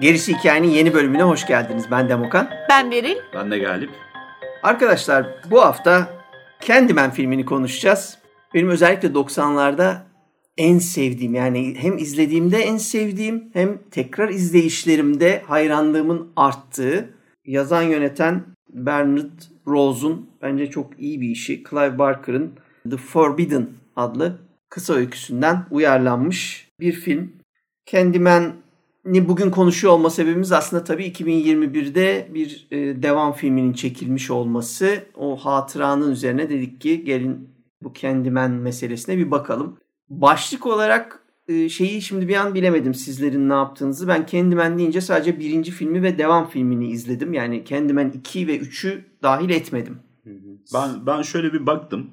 Gerisi Hikayenin yeni bölümüne hoş geldiniz. Ben Demokan. Ben Beril. Ben de Galip. Arkadaşlar bu hafta Candyman filmini konuşacağız. Benim özellikle 90'larda en sevdiğim yani hem izlediğimde en sevdiğim hem tekrar izleyişlerimde hayranlığımın arttığı yazan yöneten Bernard Rose'un bence çok iyi bir işi. Clive Barker'ın The Forbidden adlı kısa öyküsünden uyarlanmış bir film. Candyman ni bugün konuşuyor olma sebebimiz aslında tabii 2021'de bir e, devam filminin çekilmiş olması. O hatıranın üzerine dedik ki gelin bu Candyman meselesine bir bakalım. Başlık olarak e, şeyi şimdi bir an bilemedim sizlerin ne yaptığınızı. Ben Candyman deyince sadece birinci filmi ve devam filmini izledim. Yani Candyman 2 ve 3'ü dahil etmedim. Ben ben şöyle bir baktım.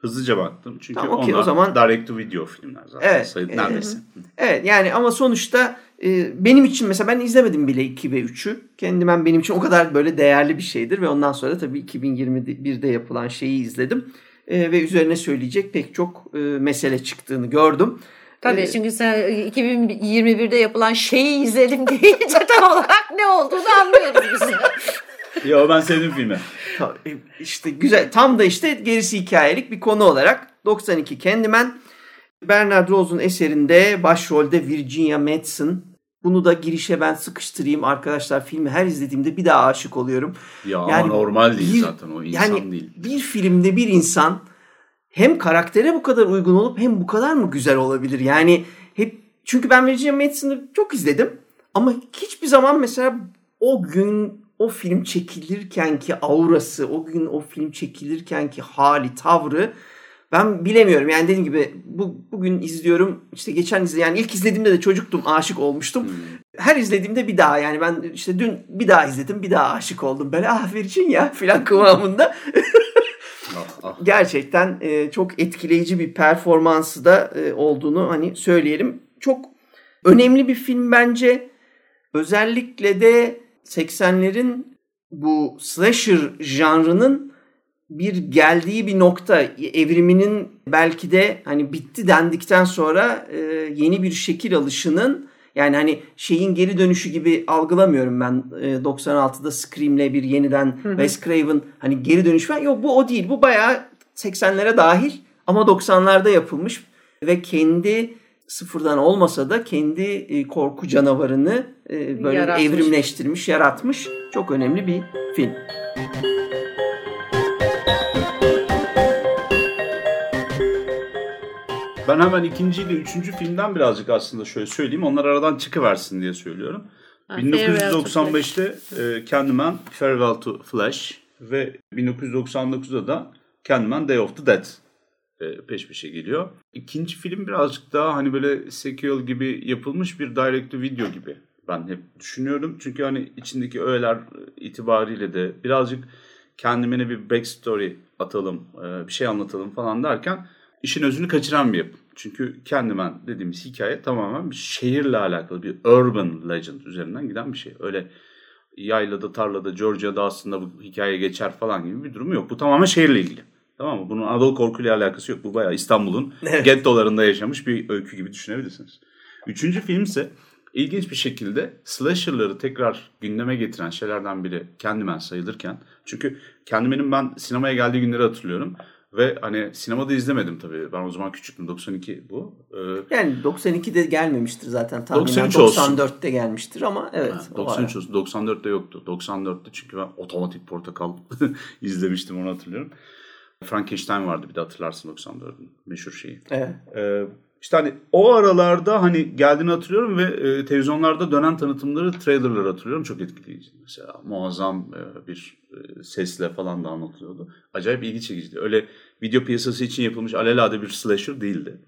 Hızlıca baktım. Çünkü Tamam, okey, onlar o zaman- direct to video filmler zaten. Evet, Sayı e, neredeyse. Evet yani ama sonuçta e, benim için mesela ben izlemedim bile 2 ve 3'ü. Candyman benim için o kadar böyle değerli bir şeydir ve ondan sonra tabii 2021'de yapılan şeyi izledim. E, ve üzerine söyleyecek pek çok e, mesele çıktığını gördüm. Tabii Ee, çünkü sen 2021'de yapılan şeyi izledim deyince tam olarak ne olduğunu anlıyoruz biz. Yo ben sevdim filmi. E, işte güzel tam da işte gerisi hikayelik bir konu olarak 92 Candyman Bernard Rose'un eserinde başrolde Virginia Madsen. Bunu da girişe ben sıkıştırayım arkadaşlar. Filmi her izlediğimde bir daha aşık oluyorum. Ya Yani ama normal değil bir- zaten o insan yani değil. bir filmde bir insan hem karaktere bu kadar uygun olup hem bu kadar mı güzel olabilir? Yani hep çünkü ben Virginia Madsen'ı çok izledim ama hiçbir zaman mesela o gün o film çekilirken ki aurası, o gün o film çekilirken ki hali, tavrı ben bilemiyorum. Yani dediğim gibi bu, bugün izliyorum. İşte geçen izle yani ilk izlediğimde de çocuktum, aşık olmuştum. Her izlediğimde bir daha yani ben işte dün bir daha izledim, bir daha aşık oldum. Böyle ah Virginia filan kıvamında. Ah, ah. gerçekten e, çok etkileyici bir performansı da e, olduğunu hani söyleyelim. Çok önemli bir film bence. Özellikle de 80'lerin bu slasher janrının bir geldiği bir nokta. Evriminin belki de hani bitti dendikten sonra e, yeni bir şekil alışının yani hani şeyin geri dönüşü gibi algılamıyorum ben e, 96'da Scream'le bir yeniden Wes Craven hani geri dönüş falan. Yok bu o değil. Bu bayağı 80'lere dahil ama 90'larda yapılmış ve kendi sıfırdan olmasa da kendi e, korku canavarını e, böyle Yaratmış. evrimleştirmiş, yaratmış çok önemli bir film. Ben hemen ikinci ile üçüncü filmden birazcık aslında şöyle söyleyeyim. Onlar aradan çıkıversin diye söylüyorum. Ha, 1995'te e, Candyman Farewell to Flash ve 1999'da da Candyman Day of the Dead peş peşe geliyor. İkinci film birazcık daha hani böyle sequel gibi yapılmış bir direct video gibi ben hep düşünüyorum. Çünkü hani içindeki öğeler itibariyle de birazcık kendime bir backstory atalım, e, bir şey anlatalım falan derken işin özünü kaçıran bir yapım. Çünkü Candyman dediğimiz hikaye tamamen bir şehirle alakalı bir urban legend üzerinden giden bir şey. Öyle yaylada, tarlada, Georgia'da aslında bu hikaye geçer falan gibi bir durum yok. Bu tamamen şehirle ilgili. Tamam mı? Bunun Anadolu korkuyla alakası yok. Bu bayağı İstanbul'un Evet. gettolarında yaşamış bir öykü gibi düşünebilirsiniz. Üçüncü film ise ilginç bir şekilde slasher'ları tekrar gündeme getiren şeylerden biri Candyman sayılırken. Çünkü Candyman'in ben sinemaya geldiği günleri hatırlıyorum. Ve hani sinemada izlemedim tabii. Ben o zaman küçüktüm. 92 bu. Ee, Yani 92'de gelmemiştir zaten tahminen 93 olsun. 94'te gelmiştir ama evet. Ha, o 93 ara. olsun. 94'te yoktu. 94'te çünkü ben Otomatik Portakal izlemiştim onu hatırlıyorum. Frankenstein vardı bir de hatırlarsın 94'ün meşhur şeyi. Evet. Ee, işte hani o aralarda hani geldiğini hatırlıyorum ve e, televizyonlarda dönen tanıtımları, trailerları hatırlıyorum. Çok etkileyici. Mesela muazzam e, bir e, sesle falan da anlatılıyordu. Acayip ilgi çekiciydi. Öyle video piyasası için yapılmış alelade bir slasher değildi.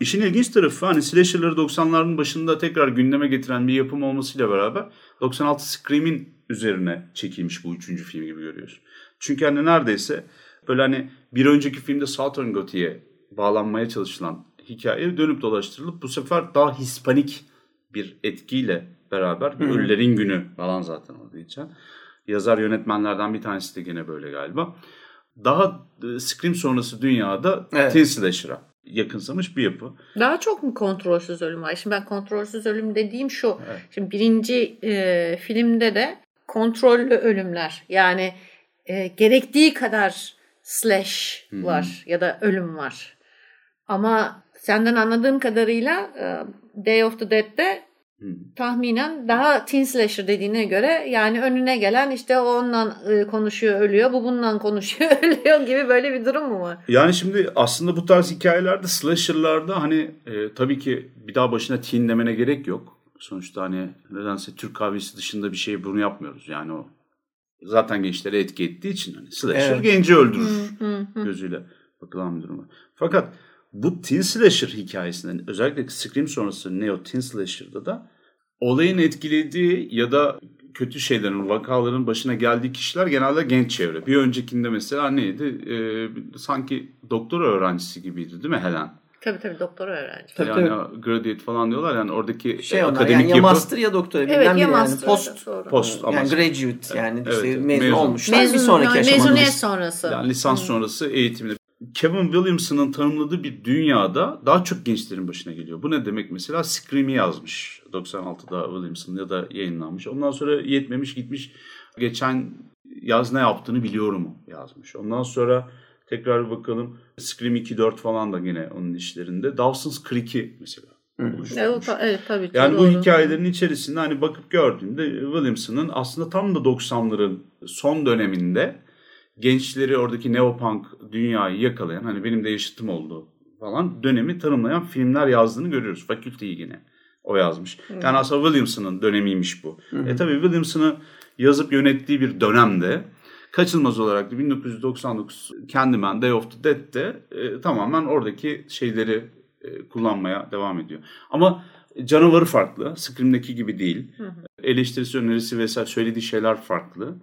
İşin ilginç tarafı hani slasher'ları 90'ların başında tekrar gündeme getiren bir yapım olmasıyla beraber 96 Scream'in üzerine çekilmiş bu üçüncü film gibi görüyoruz. Çünkü hani neredeyse böyle hani bir önceki filmde Southern Gothi'ye bağlanmaya çalışılan hikaye dönüp dolaştırılıp bu sefer daha hispanik bir etkiyle beraber bir Ölülerin Günü falan zaten orada geçen. Yazar yönetmenlerden bir tanesi de gene böyle galiba. Daha e, Scream sonrası dünyada Evet. teen slasher'a yakınsamış bir yapı. Daha çok mu kontrolsüz ölüm var? Şimdi ben kontrolsüz ölüm dediğim şu. Şimdi birinci e, filmde de kontrollü ölümler. Yani e, gerektiği kadar slash var ya da ölüm var. Ama senden anladığım kadarıyla e, Day of the Dead'de tahminen daha teen slasher dediğine göre yani önüne gelen işte o onunla e, konuşuyor ölüyor bu bununla konuşuyor ölüyor gibi böyle bir durum mu var? Yani şimdi aslında bu tarz hikayelerde slasher'larda hani e, tabii ki bir daha başına teen demene gerek yok. Sonuçta hani nedense Türk kahvesi dışında bir şey bunu yapmıyoruz. Yani o zaten gençlere etki ettiği için hani slasher Evet. genci öldürür gözüyle bakılan bir durum. Fakat bu teen slasher hikayesinden özellikle Scream sonrası Neo teen slasher'da da olayın etkilediği ya da kötü şeylerin, vakaların başına geldiği kişiler genelde genç çevre. Bir öncekinde mesela neydi? Ee, sanki doktor öğrencisi gibiydi değil mi Helen? Tabii tabii doktora öğrenci. Tabii, yani tabii. graduate falan diyorlar yani oradaki Şey e, onlar akademik yani ya yapı master ya doktora Evet bilmem ya ne yani master post sonra. post ama yani graduate yani Evet, işte evet, mezun, mezun. olmuşlar Mezun, bir sonraki yani aşamada. mezuniyet sonrası. yani lisans sonrası eğitimini Kevin Williamson'ın tanımladığı bir dünyada daha çok gençlerin başına geliyor. Bu ne demek mesela? Scream'i yazmış 96'da Williamson ya da yayınlanmış. Ondan sonra yetmemiş gitmiş geçen yaz ne yaptığını biliyorum yazmış. Ondan sonra tekrar bir bakalım Scream 2-4 falan da yine onun işlerinde. Dawson's Creek'i mesela oluşturmuş. Evet, evet tabii. Yani bu doğru. hikayelerin içerisinde hani bakıp gördüğümde Williamson'ın aslında tam da 90'ların son döneminde gençleri oradaki neopunk dünyayı yakalayan hani benim de yaşıtım oldu falan dönemi tanımlayan filmler yazdığını görüyoruz. Fakülteyi yine o yazmış. Yani aslında Williamson'ın dönemiymiş bu. E tabii Williamson'ı yazıp yönettiği bir dönemde kaçınılmaz olarak da 1999 Candyman Day of the Dead'de e, tamamen oradaki şeyleri e, kullanmaya devam ediyor. Ama canavarı farklı. Scream'deki gibi değil. Eleştirisi, önerisi vesaire söylediği şeyler farklı.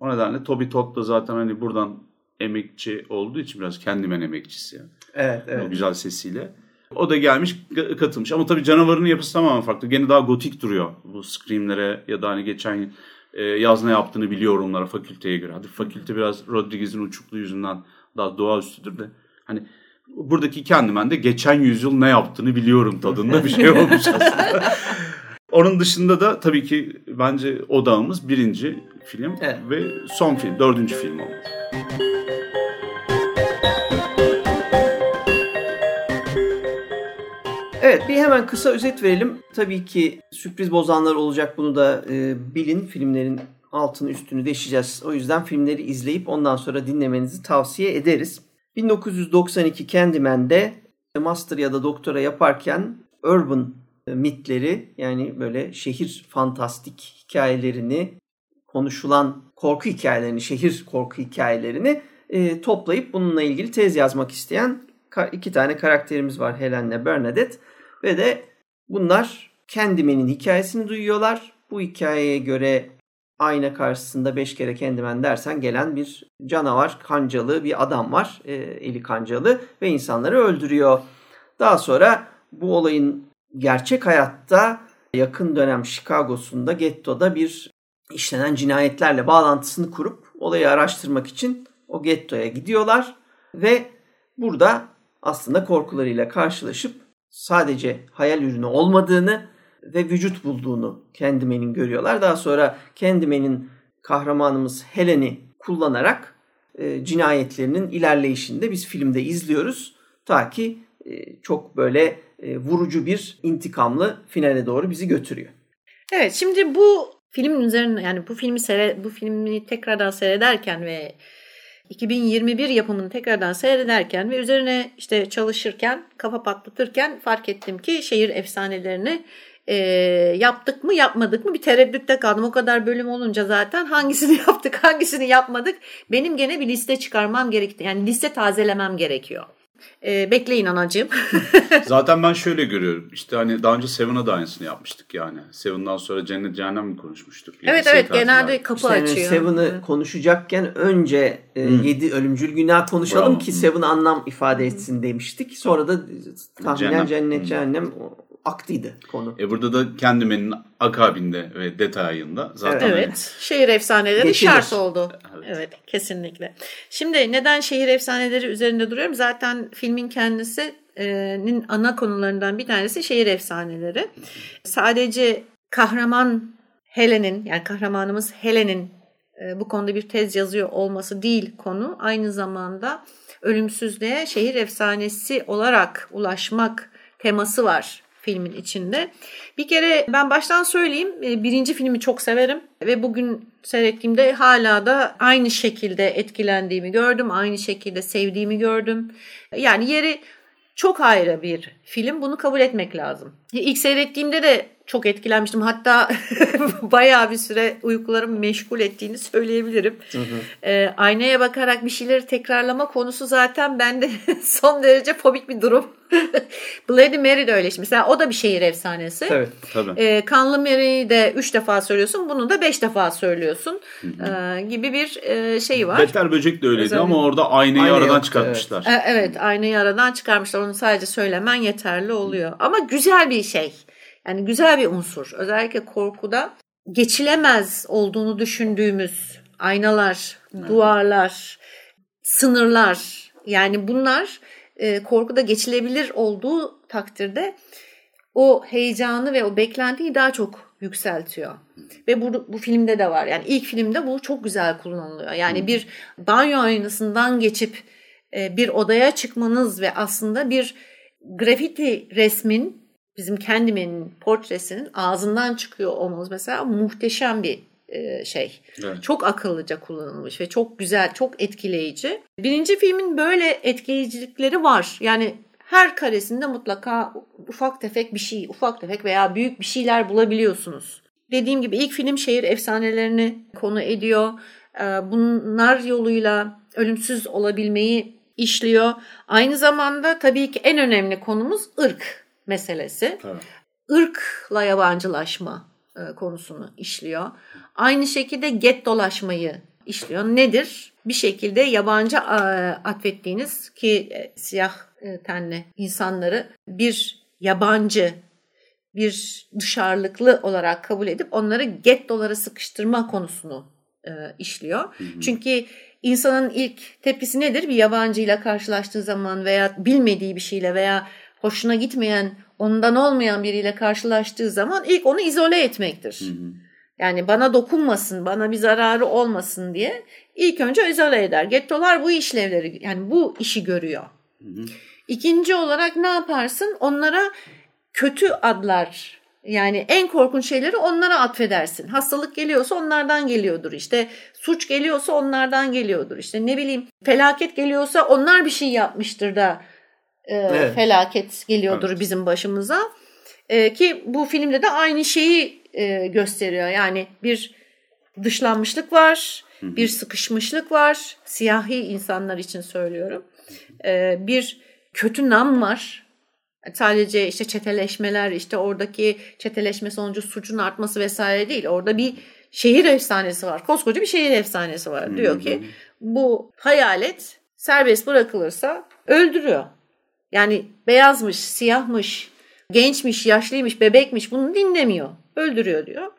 O nedenle Toby Todd da zaten hani buradan emekçi olduğu için biraz kendimen emekçisi. Evet evet. O güzel sesiyle. O da gelmiş katılmış. Ama tabii canavarın yapısı tamamen farklı. Gene daha gotik duruyor bu Scream'lere ya da hani geçen e, yaz ne yaptığını biliyor onlara fakülteye göre. Hadi fakülte biraz Rodriguez'in uçukluğu yüzünden daha doğaüstüdür de. Hani buradaki kendimen de geçen yüzyıl ne yaptığını biliyorum tadında bir şey olmuş aslında. Onun dışında da tabii ki bence odağımız birinci film Evet. ve son film, dördüncü film olmalı. Evet bir hemen kısa özet verelim. Tabii ki sürpriz bozanlar olacak bunu da e, bilin. Filmlerin altını üstünü deşeceğiz. O yüzden filmleri izleyip ondan sonra dinlemenizi tavsiye ederiz. 1992 Candyman'de master ya da doktora yaparken urban mitleri yani böyle şehir fantastik hikayelerini konuşulan korku hikayelerini, şehir korku hikayelerini e, toplayıp bununla ilgili tez yazmak isteyen iki tane karakterimiz var Helen'le Bernadette ve de bunlar Candyman'in hikayesini duyuyorlar. Bu hikayeye göre ayna karşısında beş kere Candyman dersen gelen bir canavar, kancalı bir adam var. e, eli kancalı ve insanları öldürüyor. Daha sonra bu olayın gerçek hayatta yakın dönem Chicago'sunda gettoda bir işlenen cinayetlerle bağlantısını kurup olayı araştırmak için o gettoya gidiyorlar ve burada aslında korkularıyla karşılaşıp sadece hayal ürünü olmadığını ve vücut bulduğunu Candyman'in görüyorlar. Daha sonra Candyman'in kahramanımız Helen'i kullanarak e, cinayetlerinin ilerleyişinde biz filmde izliyoruz. Ta ki e, çok böyle e, vurucu bir intikamlı finale doğru bizi götürüyor. Evet şimdi bu filmin üzerine yani bu filmi seyre, bu filmi tekrardan seyrederken ve 2021 yapımını tekrardan seyrederken ve üzerine işte çalışırken kafa patlatırken fark ettim ki şehir efsanelerini e, yaptık mı yapmadık mı bir tereddütte kaldım. O kadar bölüm olunca zaten hangisini yaptık hangisini yapmadık benim gene bir liste çıkarmam gerekti. Yani liste tazelemem gerekiyor. E, bekleyin anacığım. Zaten ben şöyle görüyorum. İşte hani daha önce Seven'a da aynısını yapmıştık yani. Seven'dan sonra Cennet Cehennem mi konuşmuştuk? Evet Yedi evet genelde kapı İşte yani açıyor. Seven'ı konuşacakken önce e, yedi ölümcül günah konuşalım Bravo. ki Seven anlam ifade etsin demiştik. Sonra da tahminen Cehennem. cennet cehennem aktıydı konu. E burada da kendimenin akabinde ve detayında zaten hani Evet. Şehir efsaneleri Geçilir. şart oldu. Evet. Evet. kesinlikle. Şimdi neden şehir efsaneleri üzerinde duruyorum? Zaten filmin kendisinin ana konularından bir tanesi şehir efsaneleri. Sadece kahraman Helen'in yani kahramanımız Helen'in e, bu konuda bir tez yazıyor olması değil konu. Aynı zamanda ölümsüzlüğe şehir efsanesi olarak ulaşmak teması var filmin içinde. Bir kere ben baştan söyleyeyim e, birinci filmi çok severim ve bugün seyrettiğimde hala da aynı şekilde etkilendiğimi gördüm. Aynı şekilde sevdiğimi gördüm. Yani yeri çok ayrı bir film. Bunu kabul etmek lazım. İlk seyrettiğimde de çok etkilenmiştim. Hatta bayağı bir süre uykularımı meşgul ettiğini söyleyebilirim. Ee, aynaya bakarak bir şeyleri tekrarlama konusu zaten bende son derece fobik bir durum. Bloody Mary de öyle. Mesela o da bir şehir efsanesi. Evet. Tabii. Ee, Kanlı Mary'i de 3 defa söylüyorsun. Bunu da 5 defa söylüyorsun. Ee, gibi bir e, şey var. Beter Böcek de öyleydi Özellikle. ama orada aynayı Ayna aradan yoktu, çıkartmışlar. E, Evet aynayı aradan çıkarmışlar. Onu sadece söylemen yeterli oluyor. Ama güzel bir şey. Yani güzel bir unsur. Özellikle korkuda geçilemez olduğunu düşündüğümüz aynalar, duvarlar, sınırlar yani bunlar e, korkuda geçilebilir olduğu takdirde o heyecanı ve o beklentiyi daha çok yükseltiyor. Ve bu, bu filmde de var. Yani ilk filmde bu çok güzel kullanılıyor. Yani bir banyo aynasından geçip e, bir odaya çıkmanız ve aslında bir grafiti resmin bizim kendimin portresinin ağzından çıkıyor olmanız mesela muhteşem bir e, şey. Evet. Çok akıllıca kullanılmış ve çok güzel, çok etkileyici. Birinci filmin böyle etkileyicilikleri var. Yani her karesinde mutlaka ufak tefek bir şey, ufak tefek veya büyük bir şeyler bulabiliyorsunuz. Dediğim gibi ilk film şehir efsanelerini konu ediyor. Ee, Bunlar yoluyla ölümsüz olabilmeyi işliyor. Aynı zamanda tabii ki en önemli konumuz ırk meselesi. Tabii. Irkla yabancılaşma e, konusunu işliyor. Aynı şekilde gettolaşmayı işliyor. Nedir? Bir şekilde yabancı e, atfettiğiniz ki e, siyah e, tenli insanları bir yabancı, bir dışarılıklı olarak kabul edip onları gettolara sıkıştırma konusunu e, işliyor. Çünkü insanın ilk tepkisi nedir? Bir yabancıyla karşılaştığı zaman veya bilmediği bir şeyle veya hoşuna gitmeyen, ondan olmayan biriyle karşılaştığı zaman ilk onu izole etmektir. Yani bana dokunmasın, bana bir zararı olmasın diye ilk önce izole eder. Gettolar bu işlevleri, yani bu işi görüyor. İkinci olarak ne yaparsın? Onlara kötü adlar yani en korkunç şeyleri onlara atfedersin. Hastalık geliyorsa onlardan geliyordur işte. Suç geliyorsa onlardan geliyordur işte. Ne bileyim felaket geliyorsa onlar bir şey yapmıştır da e, Evet. felaket geliyordur Evet. bizim başımıza. E, ki bu filmde de aynı şeyi e, gösteriyor. Yani bir dışlanmışlık var, bir sıkışmışlık var. Siyahi insanlar için söylüyorum. E, bir kötü nam var. Sadece işte çeteleşmeler, işte oradaki çeteleşme sonucu suçun artması vesaire değil. Orada bir şehir efsanesi var. Koskoca bir şehir efsanesi var. Diyor ki bu hayalet serbest bırakılırsa öldürüyor. Yani beyazmış, siyahmış, gençmiş, yaşlıymış, bebekmiş bunu dinlemiyor. Öldürüyor diyor.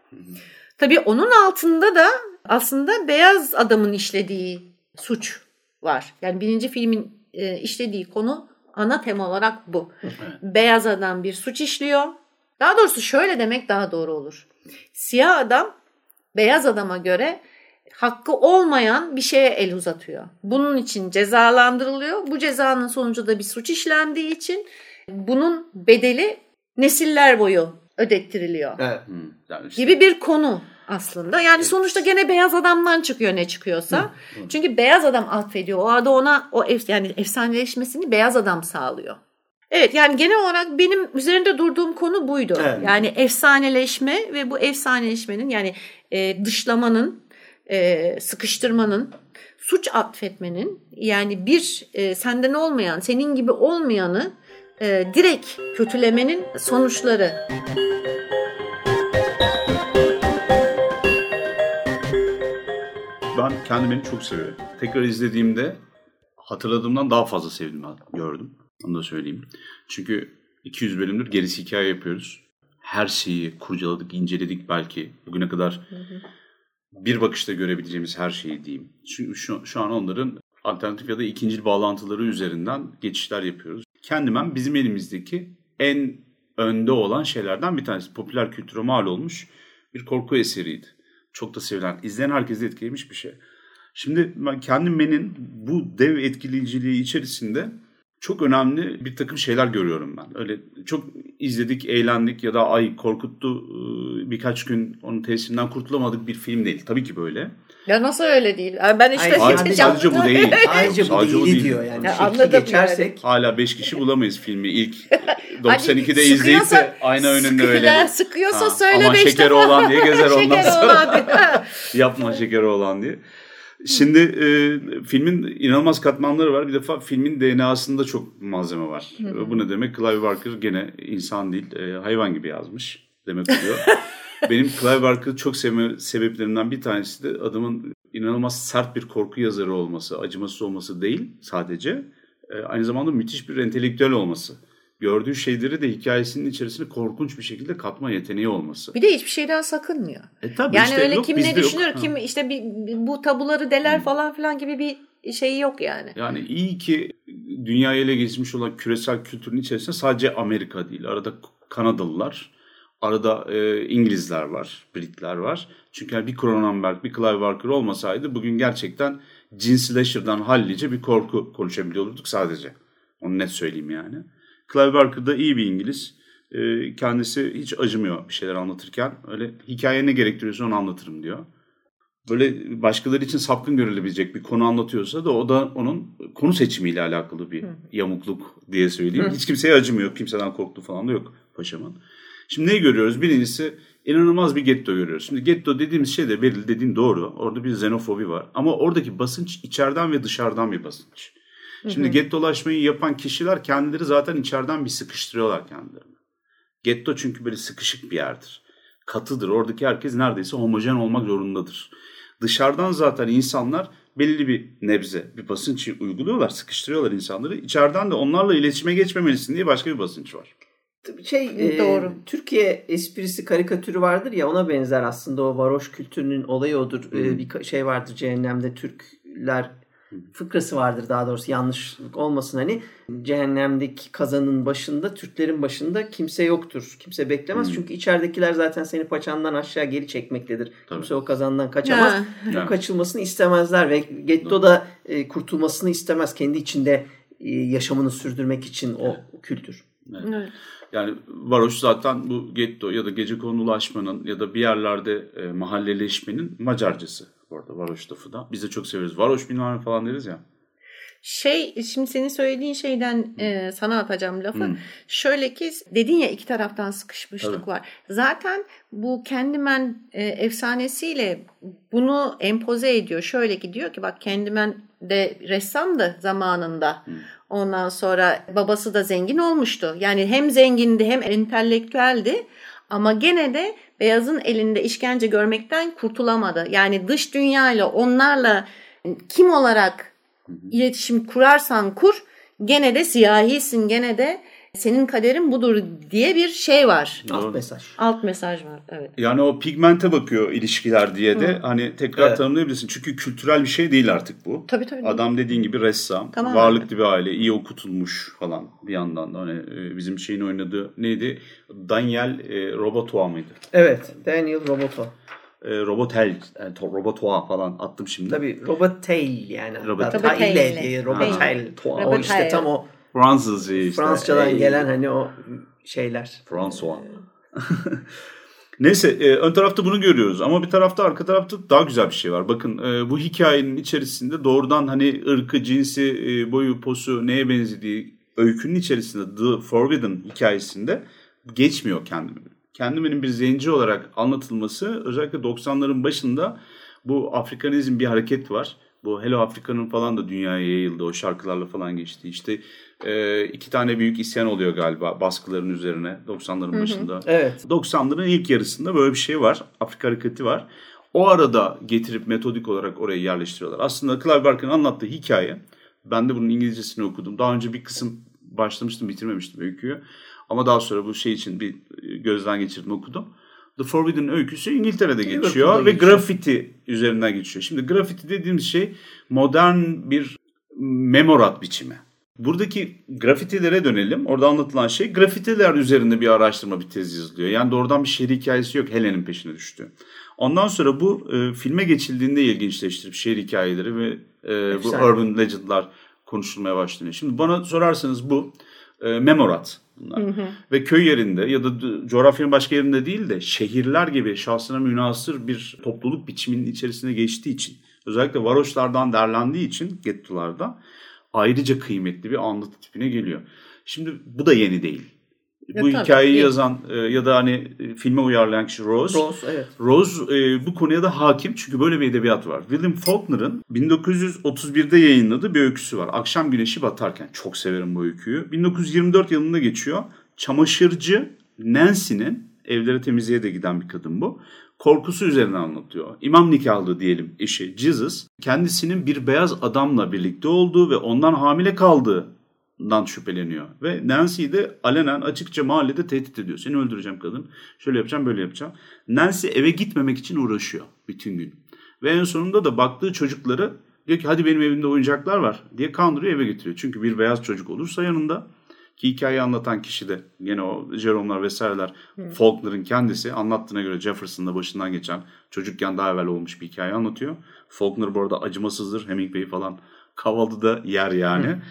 Tabii onun altında da aslında beyaz adamın işlediği suç var. Yani birinci filmin e, işlediği konu ana tema olarak bu. Beyaz adam bir suç işliyor. Daha doğrusu şöyle demek daha doğru olur. Siyah adam beyaz adama göre hakkı olmayan bir şeye el uzatıyor. Bunun için cezalandırılıyor. Bu cezanın sonucu da bir suç işlendiği için bunun bedeli nesiller boyu ödettiriliyor Evet. Hı. Yani işte- gibi bir konu aslında. Yani sonuçta gene beyaz adamdan çıkıyor ne çıkıyorsa. Çünkü beyaz adam atfediyor. O adı ona o ef, yani efsaneleşmesini beyaz adam sağlıyor. Evet yani genel olarak benim üzerinde durduğum konu buydu. Evet. Yani efsaneleşme ve bu efsaneleşmenin yani e, dışlamanın, e, sıkıştırmanın, suç atfetmenin yani bir e, senden olmayan, senin gibi olmayanı e, direkt kötülemenin sonuçları. Ben kendimi çok seviyorum. Tekrar izlediğimde hatırladığımdan daha fazla sevdim gördüm. Onu da söyleyeyim. Çünkü 200 bölümdür gerisi hikaye yapıyoruz. Her şeyi kurcaladık, inceledik belki. Bugüne kadar bir bakışta görebileceğimiz her şeyi diyeyim. Çünkü şu, şu an onların alternatif ya da ikincil bağlantıları üzerinden geçişler yapıyoruz. Kendimen bizim elimizdeki en önde olan şeylerden bir tanesi. Popüler kültüre mal olmuş bir korku eseriydi. Çok da sevilen, izleyen herkesi etkilemiş bir şey. Şimdi ben kendimenin bu dev etkileyiciliği içerisinde çok önemli bir takım şeyler görüyorum ben. Öyle çok izledik, eğlendik ya da ay korkuttu birkaç gün onun tesirinden kurtulamadık bir film değil. Tabii ki böyle. Ya nasıl öyle değil? Ben işte Hayır, hiç sadece bu değil. Ayrıca bu Sadece değil, değil. diyor yani. Ya anladım geçersek Hala 5 kişi bulamayız filmi ilk Hani 92'de izleyip de ayna önünde öyle. Sıkıyorsa, sıkıyorsa Ha, söyle aman beş şekeri defa. olan diye gezer ondan Şekeri sonra. Yapma şekeri olan diye. Şimdi e, filmin inanılmaz katmanları var. Bir defa filmin DNA'sında çok malzeme var. E, Bu ne demek? Clive Barker gene insan değil, e, hayvan gibi yazmış demek oluyor. Benim Clive Barker'ı çok sevme sebeplerimden bir tanesi de adamın inanılmaz sert bir korku yazarı olması, acımasız olması değil sadece. E, aynı zamanda müthiş bir entelektüel olması. Gördüğü şeyleri de hikayesinin içerisine korkunç bir şekilde katma yeteneği olması. Bir de hiçbir şeyden sakınmıyor. E tabii Yani işte öyle yok, kim ne yok. düşünür, Ha. kim işte bir, bu tabuları deler falan filan gibi bir şeyi yok yani. Yani iyi ki dünyayı ele geçirmiş olan küresel kültürün içerisinde sadece Amerika değil. Arada Kanadalılar, arada e, İngilizler var, Britler var. Çünkü yani bir Cronenberg, bir Clive Barker olmasaydı bugün gerçekten cin slasher'dan hallice bir korku konuşabiliyor olurduk sadece. Onu net söyleyeyim yani. Clive Barker da iyi bir İngiliz. E, kendisi hiç acımıyor bir şeyler anlatırken. Öyle hikaye ne gerektiriyorsa onu anlatırım diyor böyle başkaları için sapkın görülebilecek bir konu anlatıyorsa da o da onun konu seçimiyle alakalı bir yamukluk diye söyleyeyim. Hiç kimseye acımıyor. Kimseden korktu falan da yok paşamın. Şimdi neyi görüyoruz? Birincisi inanılmaz bir getto görüyoruz. Şimdi getto dediğimiz şey de Beril dediğin doğru. Orada bir xenofobi var. Ama oradaki basınç içeriden ve dışarıdan bir basınç. Şimdi gettolaşmayı yapan kişiler kendileri zaten içeriden bir sıkıştırıyorlar kendilerini. Getto çünkü böyle sıkışık bir yerdir. Katıdır. Oradaki herkes neredeyse homojen olmak zorundadır. Dışarıdan zaten insanlar belli bir nebze, bir basınç uyguluyorlar, sıkıştırıyorlar insanları. İçeriden de onlarla iletişime geçmemelisin diye başka bir basınç var. şey e, Doğru. Türkiye esprisi karikatürü vardır ya ona benzer aslında o varoş kültürünün olayı odur. E, bir şey vardır cehennemde Türkler fıkrası vardır daha doğrusu yanlışlık olmasın hani cehennemdeki kazanın başında Türklerin başında kimse yoktur. Kimse beklemez çünkü içeridekiler zaten seni paçandan aşağı geri çekmektedir. Kimse o kazandan kaçamaz. Ha. Ya. Kaçılmasını istemezler ve getto da e, kurtulmasını istemez. Kendi içinde e, yaşamını sürdürmek için o kültür. Evet. Yani varoş zaten bu getto ya da gece konulaşmanın ya da bir yerlerde e, mahalleleşmenin Macarcası. Bu arada varoş lafı da. Biz de çok severiz. Varoş bilmem falan deriz ya. Şey şimdi senin söylediğin şeyden e, sana atacağım lafı. Şöyle ki dedin ya iki taraftan sıkışmışlık Tabii. var. Zaten bu Candyman e, efsanesiyle bunu empoze ediyor. Şöyle ki diyor ki bak Candyman de ressamdı zamanında. Ondan sonra babası da zengin olmuştu. Yani hem zengindi hem entelektüeldi. Ama gene de beyazın elinde işkence görmekten kurtulamadı. Yani dış dünyayla onlarla kim olarak iletişim kurarsan kur gene de siyahisin gene de senin kaderin budur diye bir şey var. Doğru. Alt mesaj. Alt mesaj var evet. Yani o pigmente bakıyor ilişkiler diye de hani tekrar Evet. tanımlayabilirsin. Çünkü kültürel bir şey değil artık bu. Tabii tabii. Adam dediğin gibi ressam, Tamam. varlıklı bir aile, iyi okutulmuş falan bir yandan da. Hani e, bizim şeyin oynadığı neydi? Daniel e, Robotoa mıydı? Evet. Daniel Roboto. E, Robotel, e, to- Robotoa falan attım şimdi. Tabii Robotail yani. Robot- Hatta Robotail. ile diye Robotail. O işte tam o Fransızca işte. Fransızcadan Ey, gelen hani o şeyler. François. Neyse e, ön tarafta bunu görüyoruz ama bir tarafta arka tarafta daha güzel bir şey var. Bakın e, bu hikayenin içerisinde doğrudan hani ırkı, cinsi, e, boyu, posu neye benzediği öykünün içerisinde The Forbidden hikayesinde geçmiyor kendimin. Kendimin bir zenci olarak anlatılması özellikle 90'ların başında bu Afrikanizm bir hareket var. Bu Hello Afrika'nın falan da dünyaya yayıldı. O şarkılarla falan geçti. İşte e, iki tane büyük isyan oluyor galiba baskıların üzerine 90'ların başında. Evet. 90'ların ilk yarısında böyle bir şey var. Afrika hareketi var. O arada getirip metodik olarak oraya yerleştiriyorlar. Aslında Clive Barker'ın anlattığı hikaye, ben de bunun İngilizcesini okudum. Daha önce bir kısım başlamıştım, bitirmemiştim öyküyü. Ama daha sonra bu şey için bir gözden geçirdim, okudum. The Forbidden öyküsü İngiltere'de geçiyor ve geçiyor. grafiti üzerinden geçiyor. Şimdi grafiti dediğimiz şey modern bir memorat biçimi. Buradaki grafitilere dönelim. Orada anlatılan şey grafitiler üzerinde bir araştırma, bir tez yazılıyor. Yani doğrudan bir şehir hikayesi yok. Helen'in peşine düştü. Ondan sonra bu e, filme geçildiğinde ilginçleştirip şehir hikayeleri ve e, bu urban legendlar konuşulmaya başlanıyor. Şimdi bana sorarsanız bu e, memorat bunlar. Hı hı. Ve köy yerinde ya da coğrafyanın başka yerinde değil de şehirler gibi şahsına münasır bir topluluk biçiminin içerisine geçtiği için özellikle varoşlardan derlendiği için gettolarda ayrıca kıymetli bir anlatı tipine geliyor. Şimdi bu da yeni değil. Ya bu tabii, hikayeyi değil. yazan e, ya da hani e, filme uyarlayan kişi Rose. Rose, evet. Rose e, bu konuya da hakim çünkü böyle bir edebiyat var. William Faulkner'ın 1931'de yayınladığı bir öyküsü var. Akşam güneşi batarken. Çok severim bu öyküyü. 1924 yılında geçiyor. Çamaşırcı Nancy'nin evlere temizliğe de giden bir kadın bu. Korkusu üzerine anlatıyor. İmam nikahlı diyelim eşi Jesus kendisinin bir beyaz adamla birlikte olduğu ve ondan hamile kaldığı dan şüpheleniyor. Ve Nancy de alenen açıkça mahallede tehdit ediyor. Seni öldüreceğim kadın. Şöyle yapacağım böyle yapacağım. Nancy eve gitmemek için uğraşıyor bütün gün. Ve en sonunda da baktığı çocukları diyor ki hadi benim evimde oyuncaklar var diye kandırıyor eve getiriyor. Çünkü bir beyaz çocuk olursa yanında ki hikayeyi anlatan kişi de gene o Jerome'lar vesaireler hmm. Faulkner'ın kendisi anlattığına göre Jefferson'da başından geçen çocukken daha evvel olmuş bir hikaye anlatıyor. Faulkner bu arada acımasızdır. Hemingway falan da yer yani. Hmm.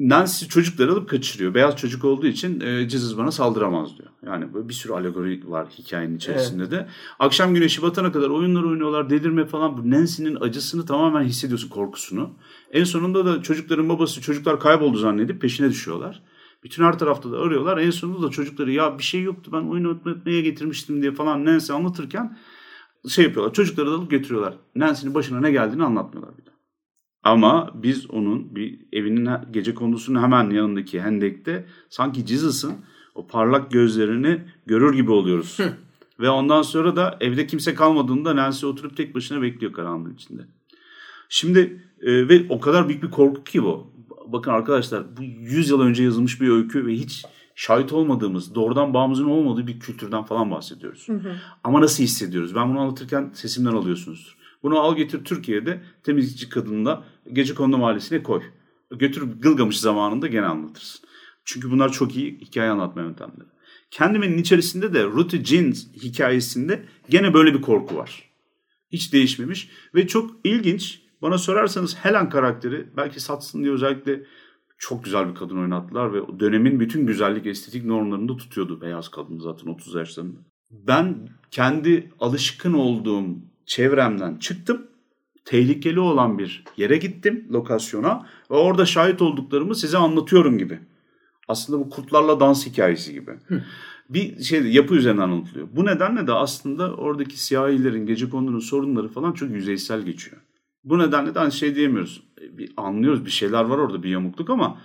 Nancy çocukları alıp kaçırıyor. Beyaz çocuk olduğu için e, Jesus bana saldıramaz diyor. Yani böyle bir sürü alegori var hikayenin içerisinde evet. de. Akşam güneşi batana kadar oyunlar oynuyorlar, delirme falan. Bu Nancy'nin acısını tamamen hissediyorsun, korkusunu. En sonunda da çocukların babası çocuklar kayboldu zannedip peşine düşüyorlar. Bütün her tarafta da arıyorlar. En sonunda da çocukları ya bir şey yoktu ben oyun oynatmaya getirmiştim diye falan Nancy anlatırken şey yapıyorlar. Çocukları da alıp getiriyorlar. Nancy'nin başına ne geldiğini anlatmıyorlar bir de. Ama biz onun bir evinin gece kondusunun hemen yanındaki hendekte sanki Jesus'ın o parlak gözlerini görür gibi oluyoruz. Ve ondan sonra da evde kimse kalmadığında Nancy oturup tek başına bekliyor karanlığın içinde. Şimdi e, ve o kadar büyük bir korku ki bu. Bakın arkadaşlar bu 100 yıl önce yazılmış bir öykü ve hiç şahit olmadığımız, doğrudan bağımızın olmadığı bir kültürden falan bahsediyoruz. Hı hı. Ama nasıl hissediyoruz? Ben bunu anlatırken sesimden alıyorsunuzdur. Bunu al getir Türkiye'de temizlikçi kadınla gece kondu mahallesine koy. Götür Gılgamış zamanında gene anlatırsın. Çünkü bunlar çok iyi hikaye anlatma yöntemleri. Kendimenin içerisinde de Ruthie Jeans hikayesinde gene böyle bir korku var. Hiç değişmemiş ve çok ilginç. Bana sorarsanız Helen karakteri belki satsın diye özellikle çok güzel bir kadın oynattılar ve dönemin bütün güzellik estetik normlarını da tutuyordu beyaz kadın zaten 30 yaşlarında. Ben kendi alışkın olduğum çevremden çıktım. Tehlikeli olan bir yere gittim, lokasyona ve orada şahit olduklarımı size anlatıyorum gibi. Aslında bu kurtlarla dans hikayesi gibi. Bir şey yapı üzerinden anlatılıyor. Bu nedenle de aslında oradaki siyahilerin, gece konunun sorunları falan çok yüzeysel geçiyor. Bu nedenle de hani şey diyemiyoruz. E, bir anlıyoruz bir şeyler var orada bir yamukluk ama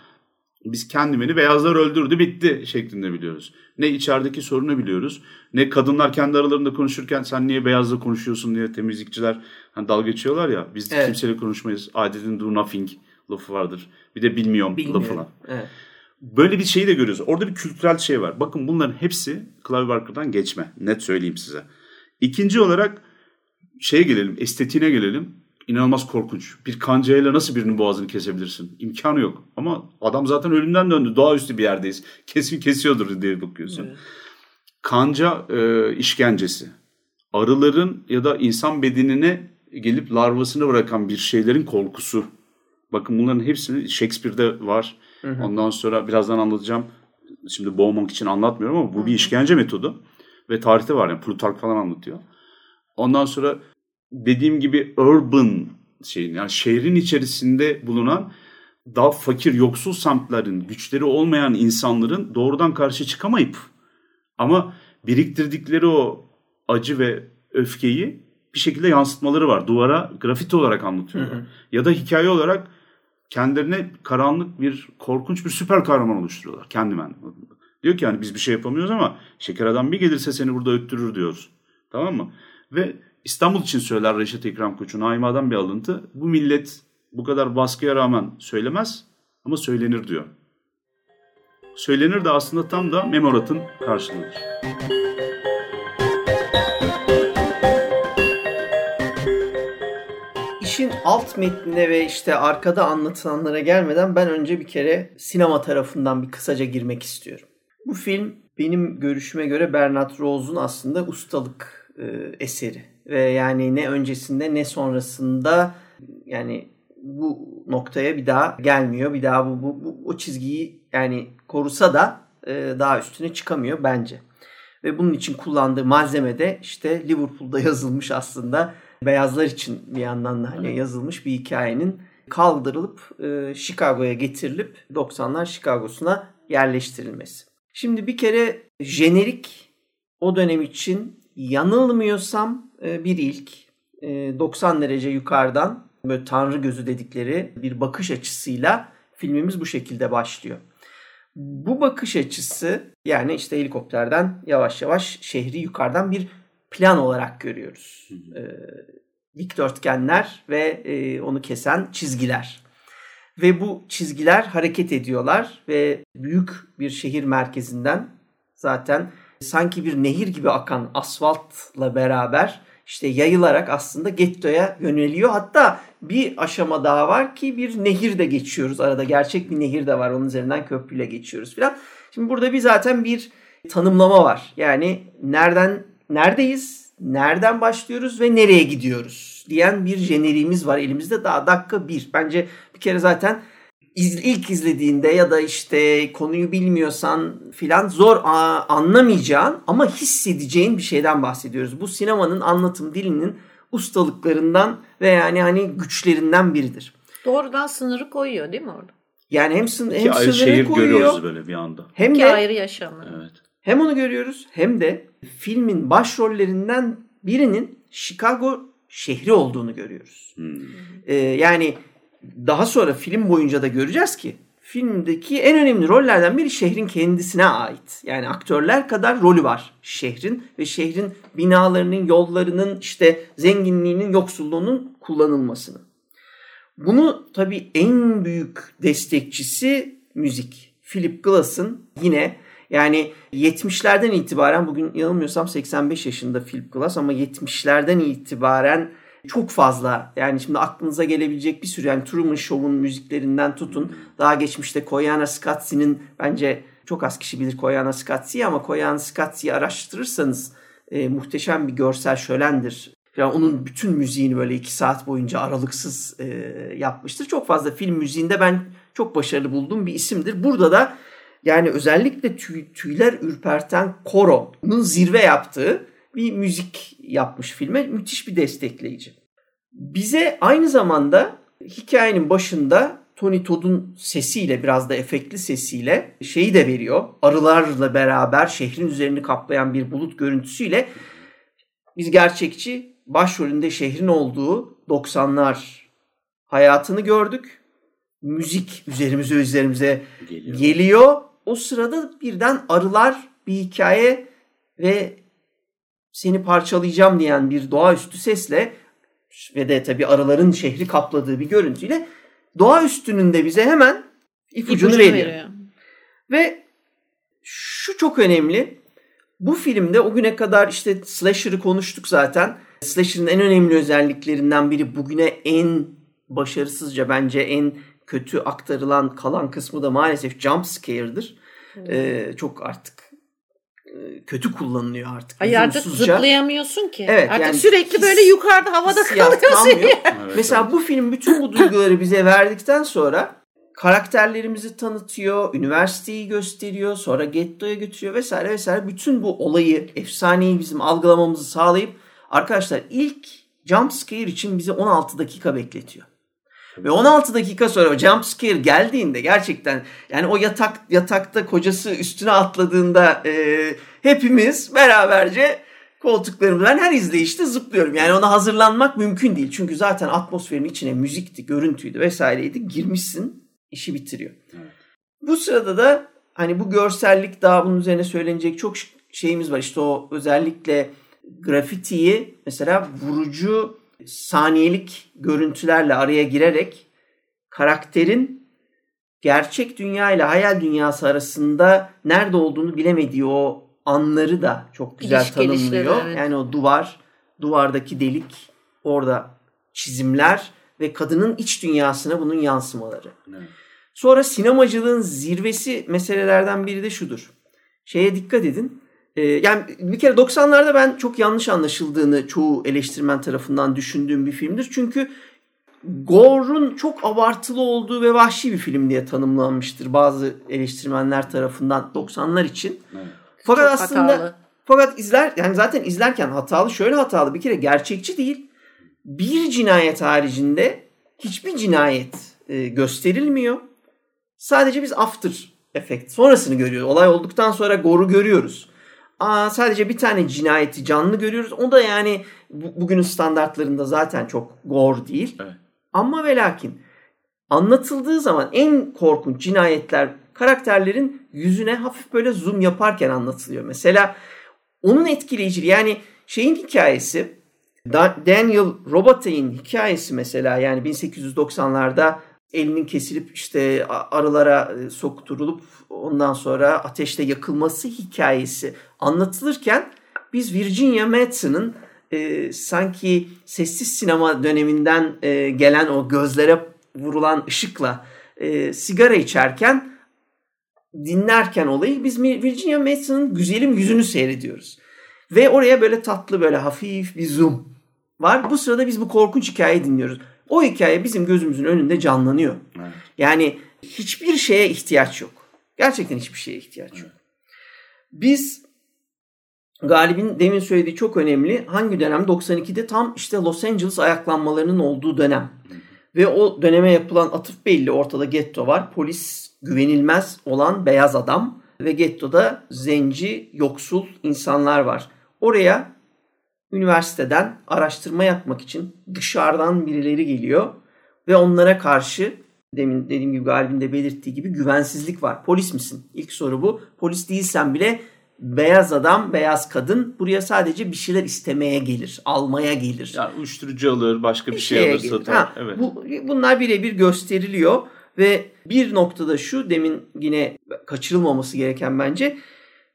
biz kendimini beyazlar öldürdü bitti şeklinde biliyoruz. Ne içerideki sorunu biliyoruz. Ne kadınlar kendi aralarında konuşurken sen niye beyazla konuşuyorsun diye temizlikçiler hani dalga geçiyorlar ya. Biz evet. kimseyle konuşmayız. I didn't do nothing lafı vardır. Bir de bilmiyorum, bilmiyorum. lafı var. Evet. Böyle bir şeyi de görüyoruz. Orada bir kültürel şey var. Bakın bunların hepsi Clive Barker'dan geçme. Net söyleyeyim size. İkinci olarak şeye gelelim, estetiğine gelelim inanılmaz korkunç. Bir kancayla nasıl birinin boğazını kesebilirsin? İmkanı yok. Ama adam zaten ölümden döndü. Doğaüstü bir yerdeyiz. Kesin kesiyordur diye bakıyorsun. Evet. Kanca e, işkencesi. Arıların ya da insan bedenine gelip larvasını bırakan bir şeylerin korkusu. Bakın bunların hepsini Shakespeare'de var. Hı hı. Ondan sonra birazdan anlatacağım. Şimdi boğmak için anlatmıyorum ama bu hı hı. bir işkence metodu. Ve tarihte var yani Plutark falan anlatıyor. Ondan sonra dediğim gibi urban şeyin yani şehrin içerisinde bulunan daha fakir yoksul semtlerin güçleri olmayan insanların doğrudan karşı çıkamayıp ama biriktirdikleri o acı ve öfkeyi bir şekilde yansıtmaları var. Duvara grafiti olarak anlatıyorlar. Hı hı. Ya da hikaye olarak kendilerine karanlık bir, korkunç bir süper kahraman oluşturuyorlar. Kendimen Diyor ki yani biz bir şey yapamıyoruz ama şeker adam bir gelirse seni burada öttürür diyoruz. Tamam mı? Ve İstanbul için söyler Reşat Ekrem Koç'un Ayma'dan bir alıntı. Bu millet bu kadar baskıya rağmen söylemez ama söylenir diyor. Söylenir de aslında tam da memoratın karşılığıdır. İşin alt metnine ve işte arkada anlatılanlara gelmeden ben önce bir kere sinema tarafından bir kısaca girmek istiyorum. Bu film benim görüşüme göre Bernard Rose'un aslında ustalık e, eseri ve yani ne öncesinde ne sonrasında yani bu noktaya bir daha gelmiyor. Bir daha bu, bu, bu o çizgiyi yani korusa da e, daha üstüne çıkamıyor bence. Ve bunun için kullandığı malzeme de işte Liverpool'da yazılmış aslında beyazlar için bir yandan da hani yazılmış bir hikayenin kaldırılıp e, Chicago'ya getirilip 90'lar Chicago'suna yerleştirilmesi. Şimdi bir kere jenerik o dönem için yanılmıyorsam bir ilk e, 90 derece yukarıdan böyle tanrı gözü dedikleri bir bakış açısıyla filmimiz bu şekilde başlıyor. Bu bakış açısı yani işte helikopterden yavaş yavaş şehri yukarıdan bir plan olarak görüyoruz. Ee, dikdörtgenler ve e, onu kesen çizgiler. Ve bu çizgiler hareket ediyorlar ve büyük bir şehir merkezinden zaten sanki bir nehir gibi akan asfaltla beraber işte yayılarak aslında gettoya yöneliyor. Hatta bir aşama daha var ki bir nehir de geçiyoruz arada. Gerçek bir nehir de var. Onun üzerinden köprüyle geçiyoruz filan. Şimdi burada bir zaten bir tanımlama var. Yani nereden neredeyiz? Nereden başlıyoruz ve nereye gidiyoruz diyen bir jeneriğimiz var elimizde daha dakika bir. Bence bir kere zaten iz, ilk izlediğinde ya da işte konuyu bilmiyorsan filan zor a, anlamayacağın ama hissedeceğin bir şeyden bahsediyoruz. Bu sinemanın anlatım dilinin ustalıklarından ve yani hani güçlerinden biridir. Doğrudan sınırı koyuyor değil mi orada? Yani hem, sın, hem ayrı sınırı şehir koyuyor. görüyoruz böyle bir anda. Hem İki de ayrı yaşamı. Evet. Hem onu görüyoruz hem de filmin başrollerinden birinin Chicago şehri olduğunu görüyoruz. Hmm. Ee, yani daha sonra film boyunca da göreceğiz ki filmdeki en önemli rollerden biri şehrin kendisine ait. Yani aktörler kadar rolü var şehrin ve şehrin binalarının, yollarının, işte zenginliğinin, yoksulluğunun kullanılmasını. Bunu tabii en büyük destekçisi müzik. Philip Glass'ın yine yani 70'lerden itibaren bugün yanılmıyorsam 85 yaşında Philip Glass ama 70'lerden itibaren çok fazla yani şimdi aklınıza gelebilecek bir sürü yani Truman Show'un müziklerinden tutun daha geçmişte Koyana Scotzi'nin bence çok az kişi bilir Koyana Scotzi'yi ama Koyana Scotzi'yi araştırırsanız e, muhteşem bir görsel şölendir. Yani onun bütün müziğini böyle iki saat boyunca aralıksız e, yapmıştır. Çok fazla film müziğinde ben çok başarılı bulduğum bir isimdir. Burada da yani özellikle tüy, tüyler ürperten Koro'nun zirve yaptığı bir müzik yapmış filme. Müthiş bir destekleyici. Bize aynı zamanda hikayenin başında Tony Todd'un sesiyle biraz da efektli sesiyle şeyi de veriyor. Arılarla beraber şehrin üzerini kaplayan bir bulut görüntüsüyle biz gerçekçi başrolünde şehrin olduğu 90'lar hayatını gördük. Müzik üzerimize üzerimize geliyor. geliyor. O sırada birden arılar bir hikaye ve seni parçalayacağım diyen bir doğaüstü sesle ve de tabi arıların şehri kapladığı bir görüntüyle doğaüstünün de bize hemen ipucunu, ipucunu veriyor. veriyor. Ve şu çok önemli. Bu filmde o güne kadar işte slasher'ı konuştuk zaten. Slasher'ın en önemli özelliklerinden biri bugüne en başarısızca bence en kötü aktarılan kalan kısmı da maalesef jump scare'dır. Evet. Ee, çok artık kötü kullanılıyor artık. Ay artık zıplayamıyorsun ki. Evet, artık yani sürekli böyle yukarıda havada kalıyorsun. evet, Mesela evet. bu film bütün bu duyguları bize verdikten sonra karakterlerimizi tanıtıyor, üniversiteyi gösteriyor, sonra gettoya götürüyor vesaire vesaire. Bütün bu olayı, efsaneyi bizim algılamamızı sağlayıp arkadaşlar ilk jump scare için bizi 16 dakika bekletiyor. Ve 16 dakika sonra o jump scare geldiğinde gerçekten yani o yatak yatakta kocası üstüne atladığında e, hepimiz beraberce koltuklarımda ben her izleyişte zıplıyorum. Yani ona hazırlanmak mümkün değil. Çünkü zaten atmosferin içine müzikti, görüntüydü vesaireydi. Girmişsin, işi bitiriyor. Evet. Bu sırada da hani bu görsellik daha bunun üzerine söylenecek çok şeyimiz var. İşte o özellikle grafitiyi mesela vurucu saniyelik görüntülerle araya girerek karakterin gerçek dünya ile hayal dünyası arasında nerede olduğunu bilemediği o anları da çok güzel İliş tanımlıyor. Evet. Yani o duvar, duvardaki delik, orada çizimler ve kadının iç dünyasına bunun yansımaları. Evet. Sonra sinemacılığın zirvesi meselelerden biri de şudur. Şeye dikkat edin. Ee, yani bir kere 90'larda ben çok yanlış anlaşıldığını çoğu eleştirmen tarafından düşündüğüm bir filmdir. Çünkü Gore'un çok abartılı olduğu ve vahşi bir film diye tanımlanmıştır bazı eleştirmenler tarafından 90'lar için. Evet. Fakat çok aslında hatalı. fakat izler yani zaten izlerken hatalı şöyle hatalı bir kere gerçekçi değil. Bir cinayet haricinde hiçbir cinayet e, gösterilmiyor. Sadece biz after efekt sonrasını görüyoruz. Olay olduktan sonra Gore'u görüyoruz. Aa, sadece bir tane cinayeti canlı görüyoruz. O da yani bu, bugünün standartlarında zaten çok gore değil. Evet. Ama ve lakin anlatıldığı zaman en korkunç cinayetler karakterlerin yüzüne hafif böyle zoom yaparken anlatılıyor. Mesela onun etkileyiciliği yani şeyin hikayesi Daniel Robitaille'in hikayesi mesela yani 1890'larda elinin kesilip işte arılara e, sokturulup ondan sonra ateşte yakılması hikayesi anlatılırken biz Virginia Madsen'ın e, sanki sessiz sinema döneminden e, gelen o gözlere vurulan ışıkla e, sigara içerken dinlerken olayı biz Virginia Madsen'ın güzelim yüzünü seyrediyoruz. Ve oraya böyle tatlı böyle hafif bir zoom var. Bu sırada biz bu korkunç hikayeyi dinliyoruz. O hikaye bizim gözümüzün önünde canlanıyor. Evet. Yani hiçbir şeye ihtiyaç yok. Gerçekten hiçbir şeye ihtiyaç yok. Biz Galib'in demin söylediği çok önemli. Hangi dönem? 92'de tam işte Los Angeles ayaklanmalarının olduğu dönem. Ve o döneme yapılan atıf belli. Ortada getto var. Polis güvenilmez olan beyaz adam ve gettoda zenci, yoksul insanlar var. Oraya üniversiteden araştırma yapmak için dışarıdan birileri geliyor ve onlara karşı demin dediğim gibi Galib'in de belirttiği gibi güvensizlik var. Polis misin? İlk soru bu. Polis değilsen bile beyaz adam, beyaz kadın buraya sadece bir şeyler istemeye gelir, almaya gelir. Yani uyuşturucu alır, başka bir, bir şey alır, satar. Ha, evet. Bu, bunlar birebir gösteriliyor ve bir noktada şu demin yine kaçırılmaması gereken bence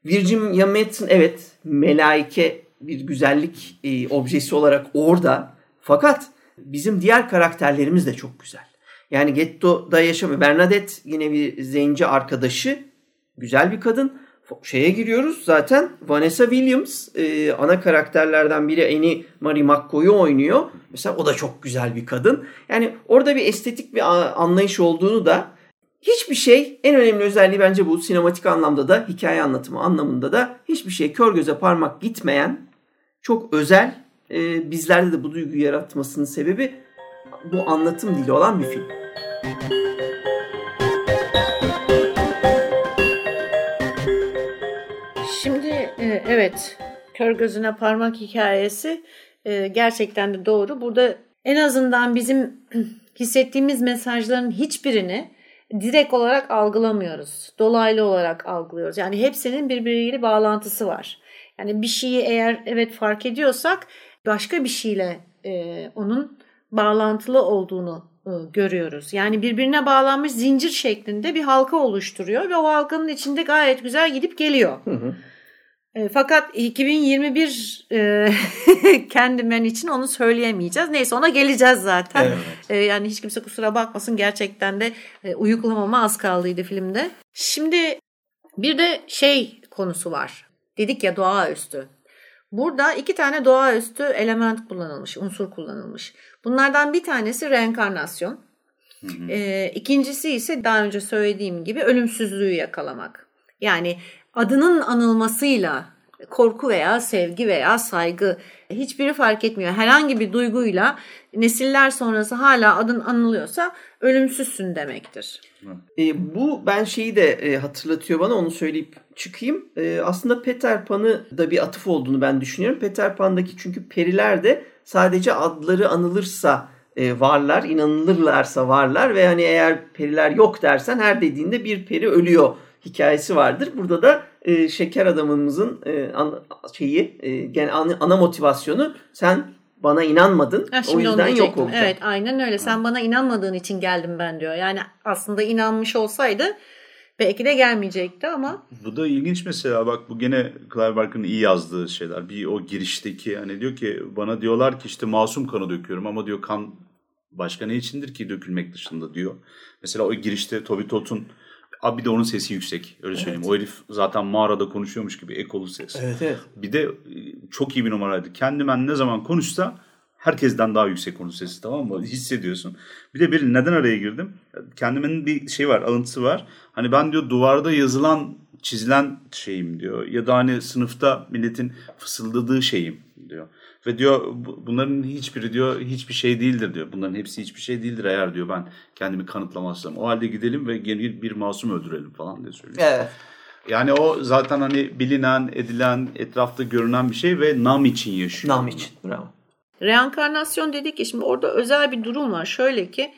Virginia Madsen evet melaike bir güzellik e, objesi olarak orada fakat bizim diğer karakterlerimiz de çok güzel. Yani Getto'da yaşamıyor. Bernadette yine bir zenci arkadaşı. Güzel bir kadın şeye giriyoruz zaten Vanessa Williams e, ana karakterlerden biri Annie Marie McCoy'u oynuyor. Mesela o da çok güzel bir kadın. Yani orada bir estetik bir anlayış olduğunu da hiçbir şey en önemli özelliği bence bu sinematik anlamda da hikaye anlatımı anlamında da hiçbir şey kör göze parmak gitmeyen çok özel e, bizlerde de bu duyguyu yaratmasının sebebi bu anlatım dili olan bir film. Evet, kör gözüne parmak hikayesi e, gerçekten de doğru. Burada en azından bizim hissettiğimiz mesajların hiçbirini direkt olarak algılamıyoruz. Dolaylı olarak algılıyoruz. Yani hepsinin birbiriyle bağlantısı var. Yani bir şeyi eğer evet fark ediyorsak başka bir şeyle e, onun bağlantılı olduğunu e, görüyoruz. Yani birbirine bağlanmış zincir şeklinde bir halka oluşturuyor ve o halkanın içinde gayet güzel gidip geliyor. Hı hı. E, fakat 2021 e, kendimen için onu söyleyemeyeceğiz. Neyse ona geleceğiz zaten. Evet. E, yani hiç kimse kusura bakmasın gerçekten de e, uyuklamama az kaldıydı filmde. Şimdi bir de şey konusu var. Dedik ya doğaüstü. Burada iki tane doğaüstü element kullanılmış, unsur kullanılmış. Bunlardan bir tanesi reenkarnasyon. Hı hı. E, ikincisi ise daha önce söylediğim gibi ölümsüzlüğü yakalamak. Yani adının anılmasıyla korku veya sevgi veya saygı hiçbiri fark etmiyor. Herhangi bir duyguyla nesiller sonrası hala adın anılıyorsa ölümsüzsün demektir. E, bu ben şeyi de e, hatırlatıyor bana onu söyleyip çıkayım. E, aslında Peter Pan'ı da bir atıf olduğunu ben düşünüyorum. Peter Pan'daki çünkü periler de sadece adları anılırsa e, varlar, inanılırlarsa varlar ve hani eğer periler yok dersen her dediğinde bir peri ölüyor hikayesi vardır. Burada da e, şeker adamımızın e, an, şeyi e, yani ana, ana motivasyonu sen bana inanmadın. Ha, o yüzden yok olacak. Evet aynen öyle. Sen bana inanmadığın için geldim ben diyor. Yani aslında inanmış olsaydı belki de gelmeyecekti ama. Bu da ilginç mesela bak bu gene Clive Barker'ın iyi yazdığı şeyler. Bir o girişteki hani diyor ki bana diyorlar ki işte masum kanı döküyorum ama diyor kan başka ne içindir ki dökülmek dışında diyor. Mesela o girişte Toby Todd'un Abi de onun sesi yüksek. Öyle söyleyeyim. Evet. O herif zaten mağarada konuşuyormuş gibi ekolu ses. Evet evet. Bir de çok iyi bir numaraydı. Kendimen ne zaman konuşsa herkesten daha yüksek konu sesi tamam mı? Hissediyorsun. Bir de bir neden araya girdim? Kendimenin bir şey var, alıntısı var. Hani ben diyor duvarda yazılan, çizilen şeyim diyor. Ya da hani sınıfta milletin fısıldadığı şeyim diyor. Ve diyor bunların hiçbiri diyor hiçbir şey değildir diyor. Bunların hepsi hiçbir şey değildir eğer diyor ben kendimi kanıtlamazsam. O halde gidelim ve bir, bir masum öldürelim falan diye söylüyor. Evet. Yani o zaten hani bilinen, edilen, etrafta görünen bir şey ve nam için yaşıyor. Nam için, bravo. Reenkarnasyon dedik ki şimdi orada özel bir durum var. Şöyle ki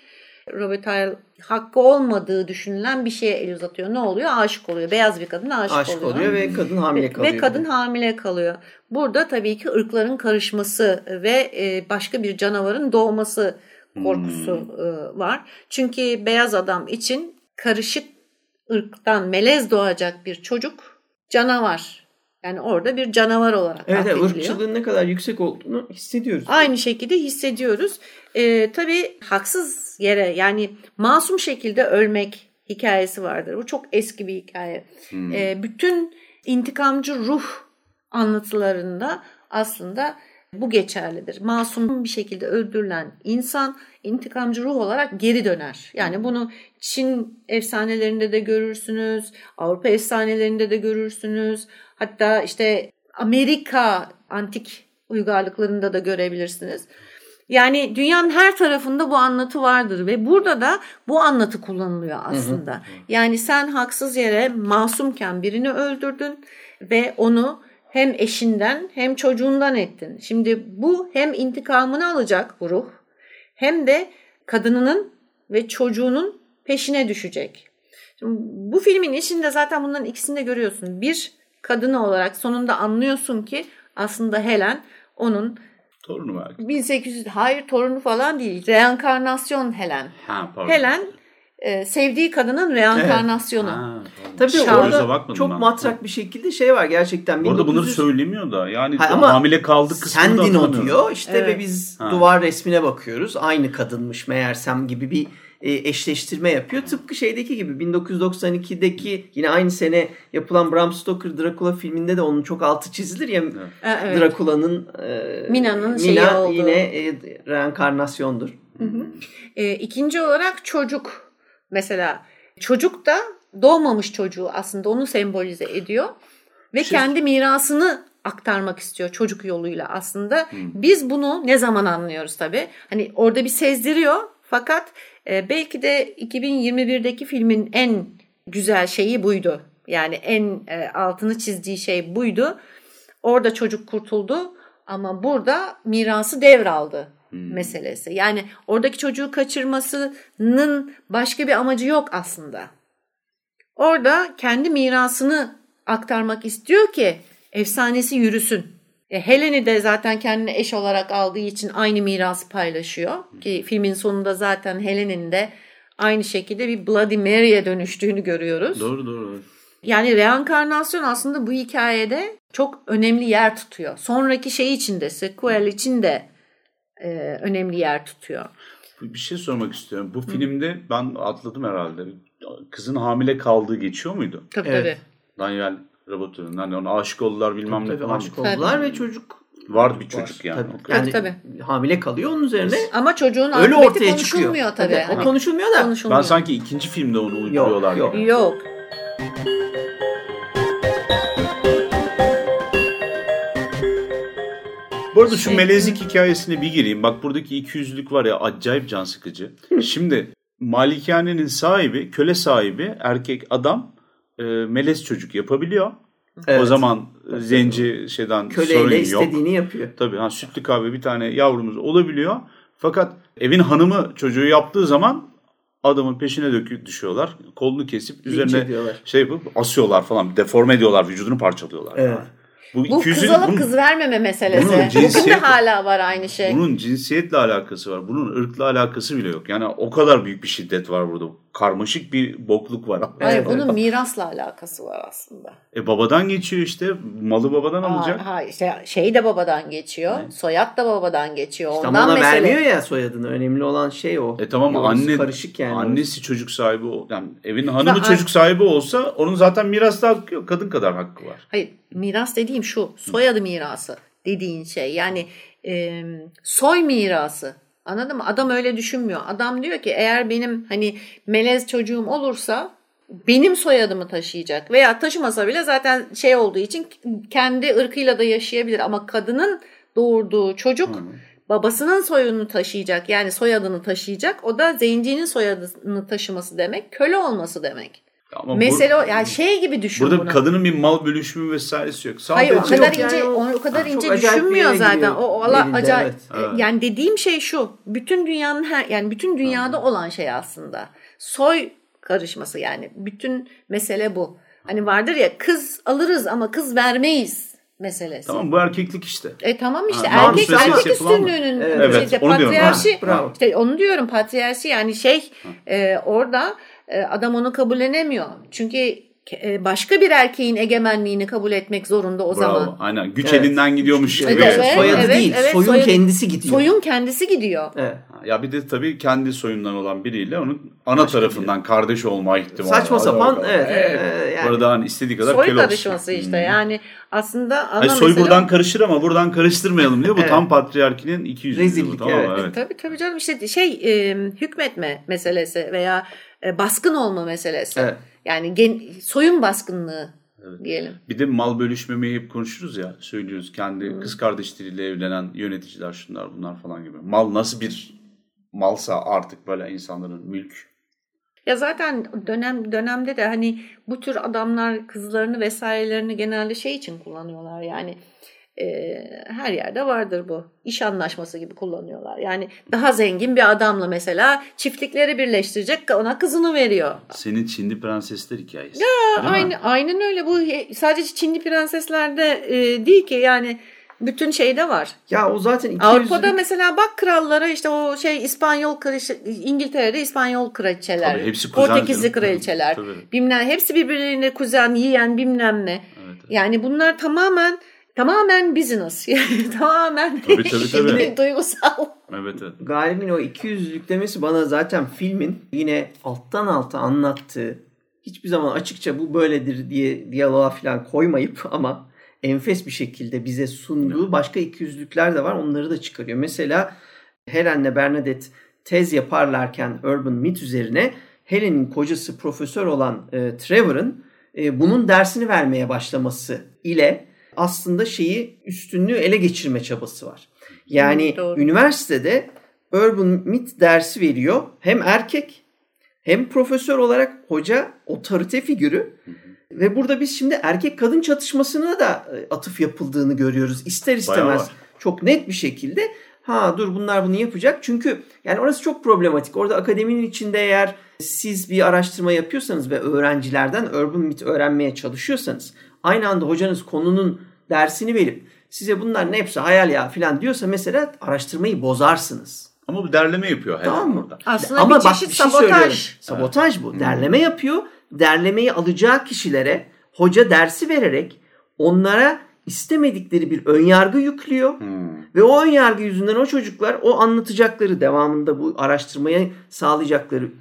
Robert Hale hakkı olmadığı düşünülen bir şeye el uzatıyor. Ne oluyor? Aşık oluyor. Beyaz bir kadın aşık, aşık oluyor. oluyor ve kadın hamile kalıyor. Ve kadın hamile kalıyor. Burada tabii ki ırkların karışması ve e, başka bir canavarın doğması korkusu hmm. var. Çünkü beyaz adam için karışık ırktan melez doğacak bir çocuk canavar yani orada bir canavar olarak Evet, evet ırkçılığın ne kadar yüksek olduğunu hissediyoruz. Aynı şekilde hissediyoruz. Ee, tabii haksız yere yani masum şekilde ölmek hikayesi vardır. Bu çok eski bir hikaye. Hmm. Ee, bütün intikamcı ruh anlatılarında aslında bu geçerlidir. Masum bir şekilde öldürülen insan intikamcı ruh olarak geri döner. Yani bunu Çin efsanelerinde de görürsünüz, Avrupa efsanelerinde de görürsünüz. Hatta işte Amerika antik uygarlıklarında da görebilirsiniz. Yani dünyanın her tarafında bu anlatı vardır ve burada da bu anlatı kullanılıyor aslında. Hı hı. Yani sen haksız yere masumken birini öldürdün ve onu hem eşinden hem çocuğundan ettin. Şimdi bu hem intikamını alacak bu ruh hem de kadınının ve çocuğunun peşine düşecek. Şimdi bu filmin içinde zaten bunların ikisini de görüyorsun. Bir kadını olarak sonunda anlıyorsun ki aslında Helen onun torunu belki. 1800 hayır torunu falan değil. Reenkarnasyon Helen. Ha, pardon. Helen e, sevdiği kadının reenkarnasyonu. Evet. Ha, Tabii Şahı orada çok ben. matrak bir şekilde şey var gerçekten. Orada 1900... bunları söylemiyor da yani ha, ama hamile kaldık kısmını Sendin o diyor işte evet. ve biz ha. duvar resmine bakıyoruz. Aynı kadınmış meğersem gibi bir e, eşleştirme yapıyor. Tıpkı şeydeki gibi 1992'deki yine aynı sene yapılan Bram Stoker Dracula filminde de onun çok altı çizilir ya. Evet. Dracula'nın e, Mina'nın Mina şeyi oldu. yine e, reenkarnasyondur. Hı hı. E, ikinci olarak çocuk mesela çocuk da doğmamış çocuğu aslında onu sembolize ediyor ve şey... kendi mirasını aktarmak istiyor çocuk yoluyla aslında. Hmm. Biz bunu ne zaman anlıyoruz tabii? Hani orada bir sezdiriyor fakat e, belki de 2021'deki filmin en güzel şeyi buydu. Yani en e, altını çizdiği şey buydu. Orada çocuk kurtuldu ama burada mirası devraldı hmm. meselesi. Yani oradaki çocuğu kaçırmasının başka bir amacı yok aslında. Orada kendi mirasını aktarmak istiyor ki efsanesi yürüsün. E, Helen'i de zaten kendine eş olarak aldığı için aynı mirası paylaşıyor. Ki filmin sonunda zaten Helen'in de aynı şekilde bir Bloody Mary'e dönüştüğünü görüyoruz. Doğru doğru. Yani reenkarnasyon aslında bu hikayede çok önemli yer tutuyor. Sonraki şey için de, sequel için de e, önemli yer tutuyor. Bir şey sormak istiyorum. Bu Hı. filmde ben atladım herhalde. Kızın hamile kaldığı geçiyor muydu? Tabii evet. tabii. Daniel Robotu'nun hani ona aşık oldular bilmem tabii, ne falan. Aşık oldular tabii. ve çocuk Vardı bir çocuk var. yani. Tabii. yani tabii, tabii. Hamile kalıyor onun üzerine. Ama çocuğun öyle ortaya konuşulmuyor çıkıyor. tabii. tabii. O konuşulmuyor da. Konuşulmuyor. Ben sanki ikinci filmde onu uyduruyorlar. Yok. Yok. yok. Bu arada şu melezlik hikayesine bir gireyim. Bak buradaki ikiyüzlülük var ya acayip can sıkıcı. Şimdi malikanenin sahibi, köle sahibi erkek adam e, melez çocuk yapabiliyor. Evet. O zaman e, zenci şeyden sorun Köleyle yok. istediğini yapıyor. Tabii ha, sütlü kahve bir tane yavrumuz olabiliyor. Fakat evin hanımı çocuğu yaptığı zaman adamın peşine döküp düşüyorlar. Kolunu kesip üzerine şey yapıp asıyorlar falan. Deforme ediyorlar. Vücudunu parçalıyorlar. Evet. Bu ikiyüzlülük- kız alıp bunun- kız vermeme meselesi. bunun Bugün de cinsiyet- hala var aynı şey. Bunun cinsiyetle alakası var. Bunun ırkla alakası bile yok. Yani o kadar büyük bir şiddet var burada. Karmaşık bir bokluk var. Hayır Evet, bunun mirasla alakası var aslında. E babadan geçiyor işte. Malı babadan alacak. Ha, işte şey de babadan geçiyor. Soyad da babadan geçiyor. Ama Ondan ona mesele. vermiyor ya soyadını. Önemli olan şey o. E tamam Yolcusu anne karışık yani. annesi çocuk sahibi ol- yani evin hanımı Ha, çocuk sahibi olsa onun zaten mirasta hakkı yok. Kadın kadar hakkı var. Hayır miras dediğim şu soyadı mirası dediğin şey yani e, soy mirası anladın mı? Adam öyle düşünmüyor. Adam diyor ki eğer benim hani melez çocuğum olursa benim soyadımı taşıyacak veya taşımasa bile zaten şey olduğu için kendi ırkıyla da yaşayabilir ama kadının doğurduğu çocuk babasının soyunu taşıyacak yani soyadını taşıyacak o da zencinin soyadını taşıması demek köle olması demek. Ama bu- Mesele o yani şey gibi düşün burada bunu. kadının bir mal bölüşümü vesairesi yok. Sadece Hayır o kadar Yok yani ince o- o, kadar çok ince düşünmüyor zaten. O, o ala- elinde, acayip. evet. e, Yani dediğim şey şu. Bütün dünyanın her yani bütün dünyada olan şey aslında. Soy karışması yani bütün mesele bu. Hani vardır ya kız alırız ama kız vermeyiz meselesi. Tamam bu erkeklik işte. E tamam işte Ha, erkek erkek mı? üstünlüğünün Evet, Evet, işte onu diyorum. patriarşi Ha, bravo. işte onu diyorum patriarşi yani şey e, orada adam onu kabullenemiyor. Çünkü e, başka bir erkeğin egemenliğini kabul etmek zorunda o Bravo. zaman. Aynen. Güç Evet. elinden gidiyormuş gibi. Evet, evet, Soyadı evet, değil, evet, soyun soyadı- kendisi gidiyor. Soyun kendisi gidiyor. Evet. Ya bir de tabii kendi soyundan olan biriyle onun ana tarafından kardeş olma ihtimali. Saçma sapan, evet, evet, yani. Bu arada hani istediği kadar Soy karışması işte Hmm. yani aslında ana Hani soy mesele- buradan karışır ama buradan karıştırmayalım diyor. Bu Evet. tam patriarkinin iki yüzlülüğü. Rezillik, bu, tamam evet. evet. Tabii tabii canım işte şey e, hükmetme meselesi veya e, baskın olma meselesi. Evet. Yani gen, soyun baskınlığı diyelim. Bir de mal bölüşmemeyi hep konuşuruz ya. Söylüyoruz kendi Hmm. kız kardeşleriyle evlenen yöneticiler şunlar bunlar falan gibi. Mal nasıl bir malsa artık böyle insanların mülk. Ya zaten dönem dönemde de hani bu tür adamlar kızlarını vesairelerini genelde şey için kullanıyorlar yani e, her yerde vardır bu. İş anlaşması gibi kullanıyorlar. Yani daha zengin bir adamla mesela çiftlikleri birleştirecek ona kızını veriyor. Senin Çinli prensesler hikayesi. Mi? Aynı, aynen öyle. Bu sadece Çinli prenseslerde e, değil ki yani bütün şeyde var. Ya o zaten iki Avrupa'da yüzlülük- mesela bak krallara işte o şey İspanyol kraliçe İngiltere'de İspanyol kraliçeler, Tabii, hepsi kuzen Portekizli kraliçeler, Tabii. bilmem hepsi birbirlerine kuzen, yiyen bilmem ne. Evet, evet. Yani bunlar tamamen tamamen business. Yani tamamen Tabii, tabii, tabii. duygusal. Evet evet. Galip'in o iki yüzlülük demesi bana zaten filmin yine alttan alta anlattığı hiçbir zaman açıkça bu böyledir diye diyaloğa falan koymayıp ama enfes bir şekilde bize sunduğu başka iki yüzlükler de var. Onları da çıkarıyor. Mesela Helen'le Bernadette tez yaparlarken Urban Myth üzerine Helen'in kocası profesör olan e, Trevor'ın e, bunun dersini vermeye başlaması ile aslında şeyi üstünlüğü ele geçirme çabası var. Yani doğru. üniversitede Urban Myth dersi veriyor. Hem erkek hem profesör olarak hoca otorite figürü. Ve burada biz şimdi erkek kadın çatışmasına da e, atıf yapıldığını görüyoruz. İster istemez çok net bir şekilde ha dur bunlar bunu yapacak. Çünkü yani orası çok problematik. Orada akademinin içinde eğer siz bir araştırma yapıyorsanız ve öğrencilerden Urban Myth öğrenmeye çalışıyorsanız aynı anda hocanız konunun dersini verip size bunlar ne hepsi hayal ya falan diyorsa mesela araştırmayı bozarsınız. Ama bu derleme yapıyor Helen Tamam mı? Aslında bir çeşit şey sabotaj. söylüyorum. Sabotaj bu. Derleme yapıyor. Derlemeyi alacağı kişilere hoca dersi vererek onlara istemedikleri bir önyargı yüklüyor. Hmm. Ve o önyargı yüzünden o çocuklar o anlatacakları devamında bu araştırmaya sağlayacakları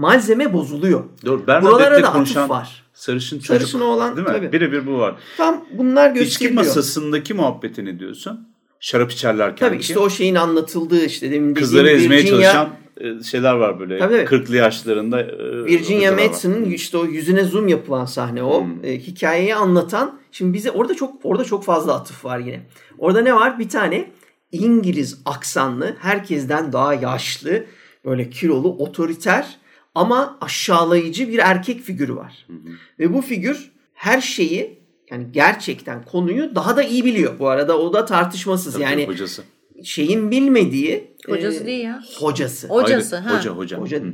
malzeme bozuluyor. Doğru. Buralara Bernadette'le da konuşan var. sarışın çocuk. Sarışın oğlan, Değil mi? tabii. Birebir bu var. Tam bunlar İçki gösteriliyor. masasındaki muhabbetini diyorsun. Şarap içerlerken Tabii ki. işte o şeyin anlatıldığı işte demin dediğim Kızları ezmeye Virginia- çalışan e, şeyler var böyle. Tabii, tabii. 40'lı yaşlarında. e, Virginia. Madsen'ın işte o yüzüne zoom yapılan sahne o. Hmm. E, hikayeyi anlatan. Şimdi bize orada çok orada çok fazla atıf var yine. Orada ne var? Bir tane İngiliz aksanlı, herkesten daha yaşlı, böyle kilolu, otoriter ama aşağılayıcı bir erkek figürü var. Hı hı. Ve bu figür her şeyi yani gerçekten konuyu daha da iyi biliyor. Bu arada o da tartışmasız. Tabii yani hocası. şeyin bilmediği hocası e, değil ya. Hocası. Hocası Hayır, ha. Hoca hoca. hoca. Hı hı.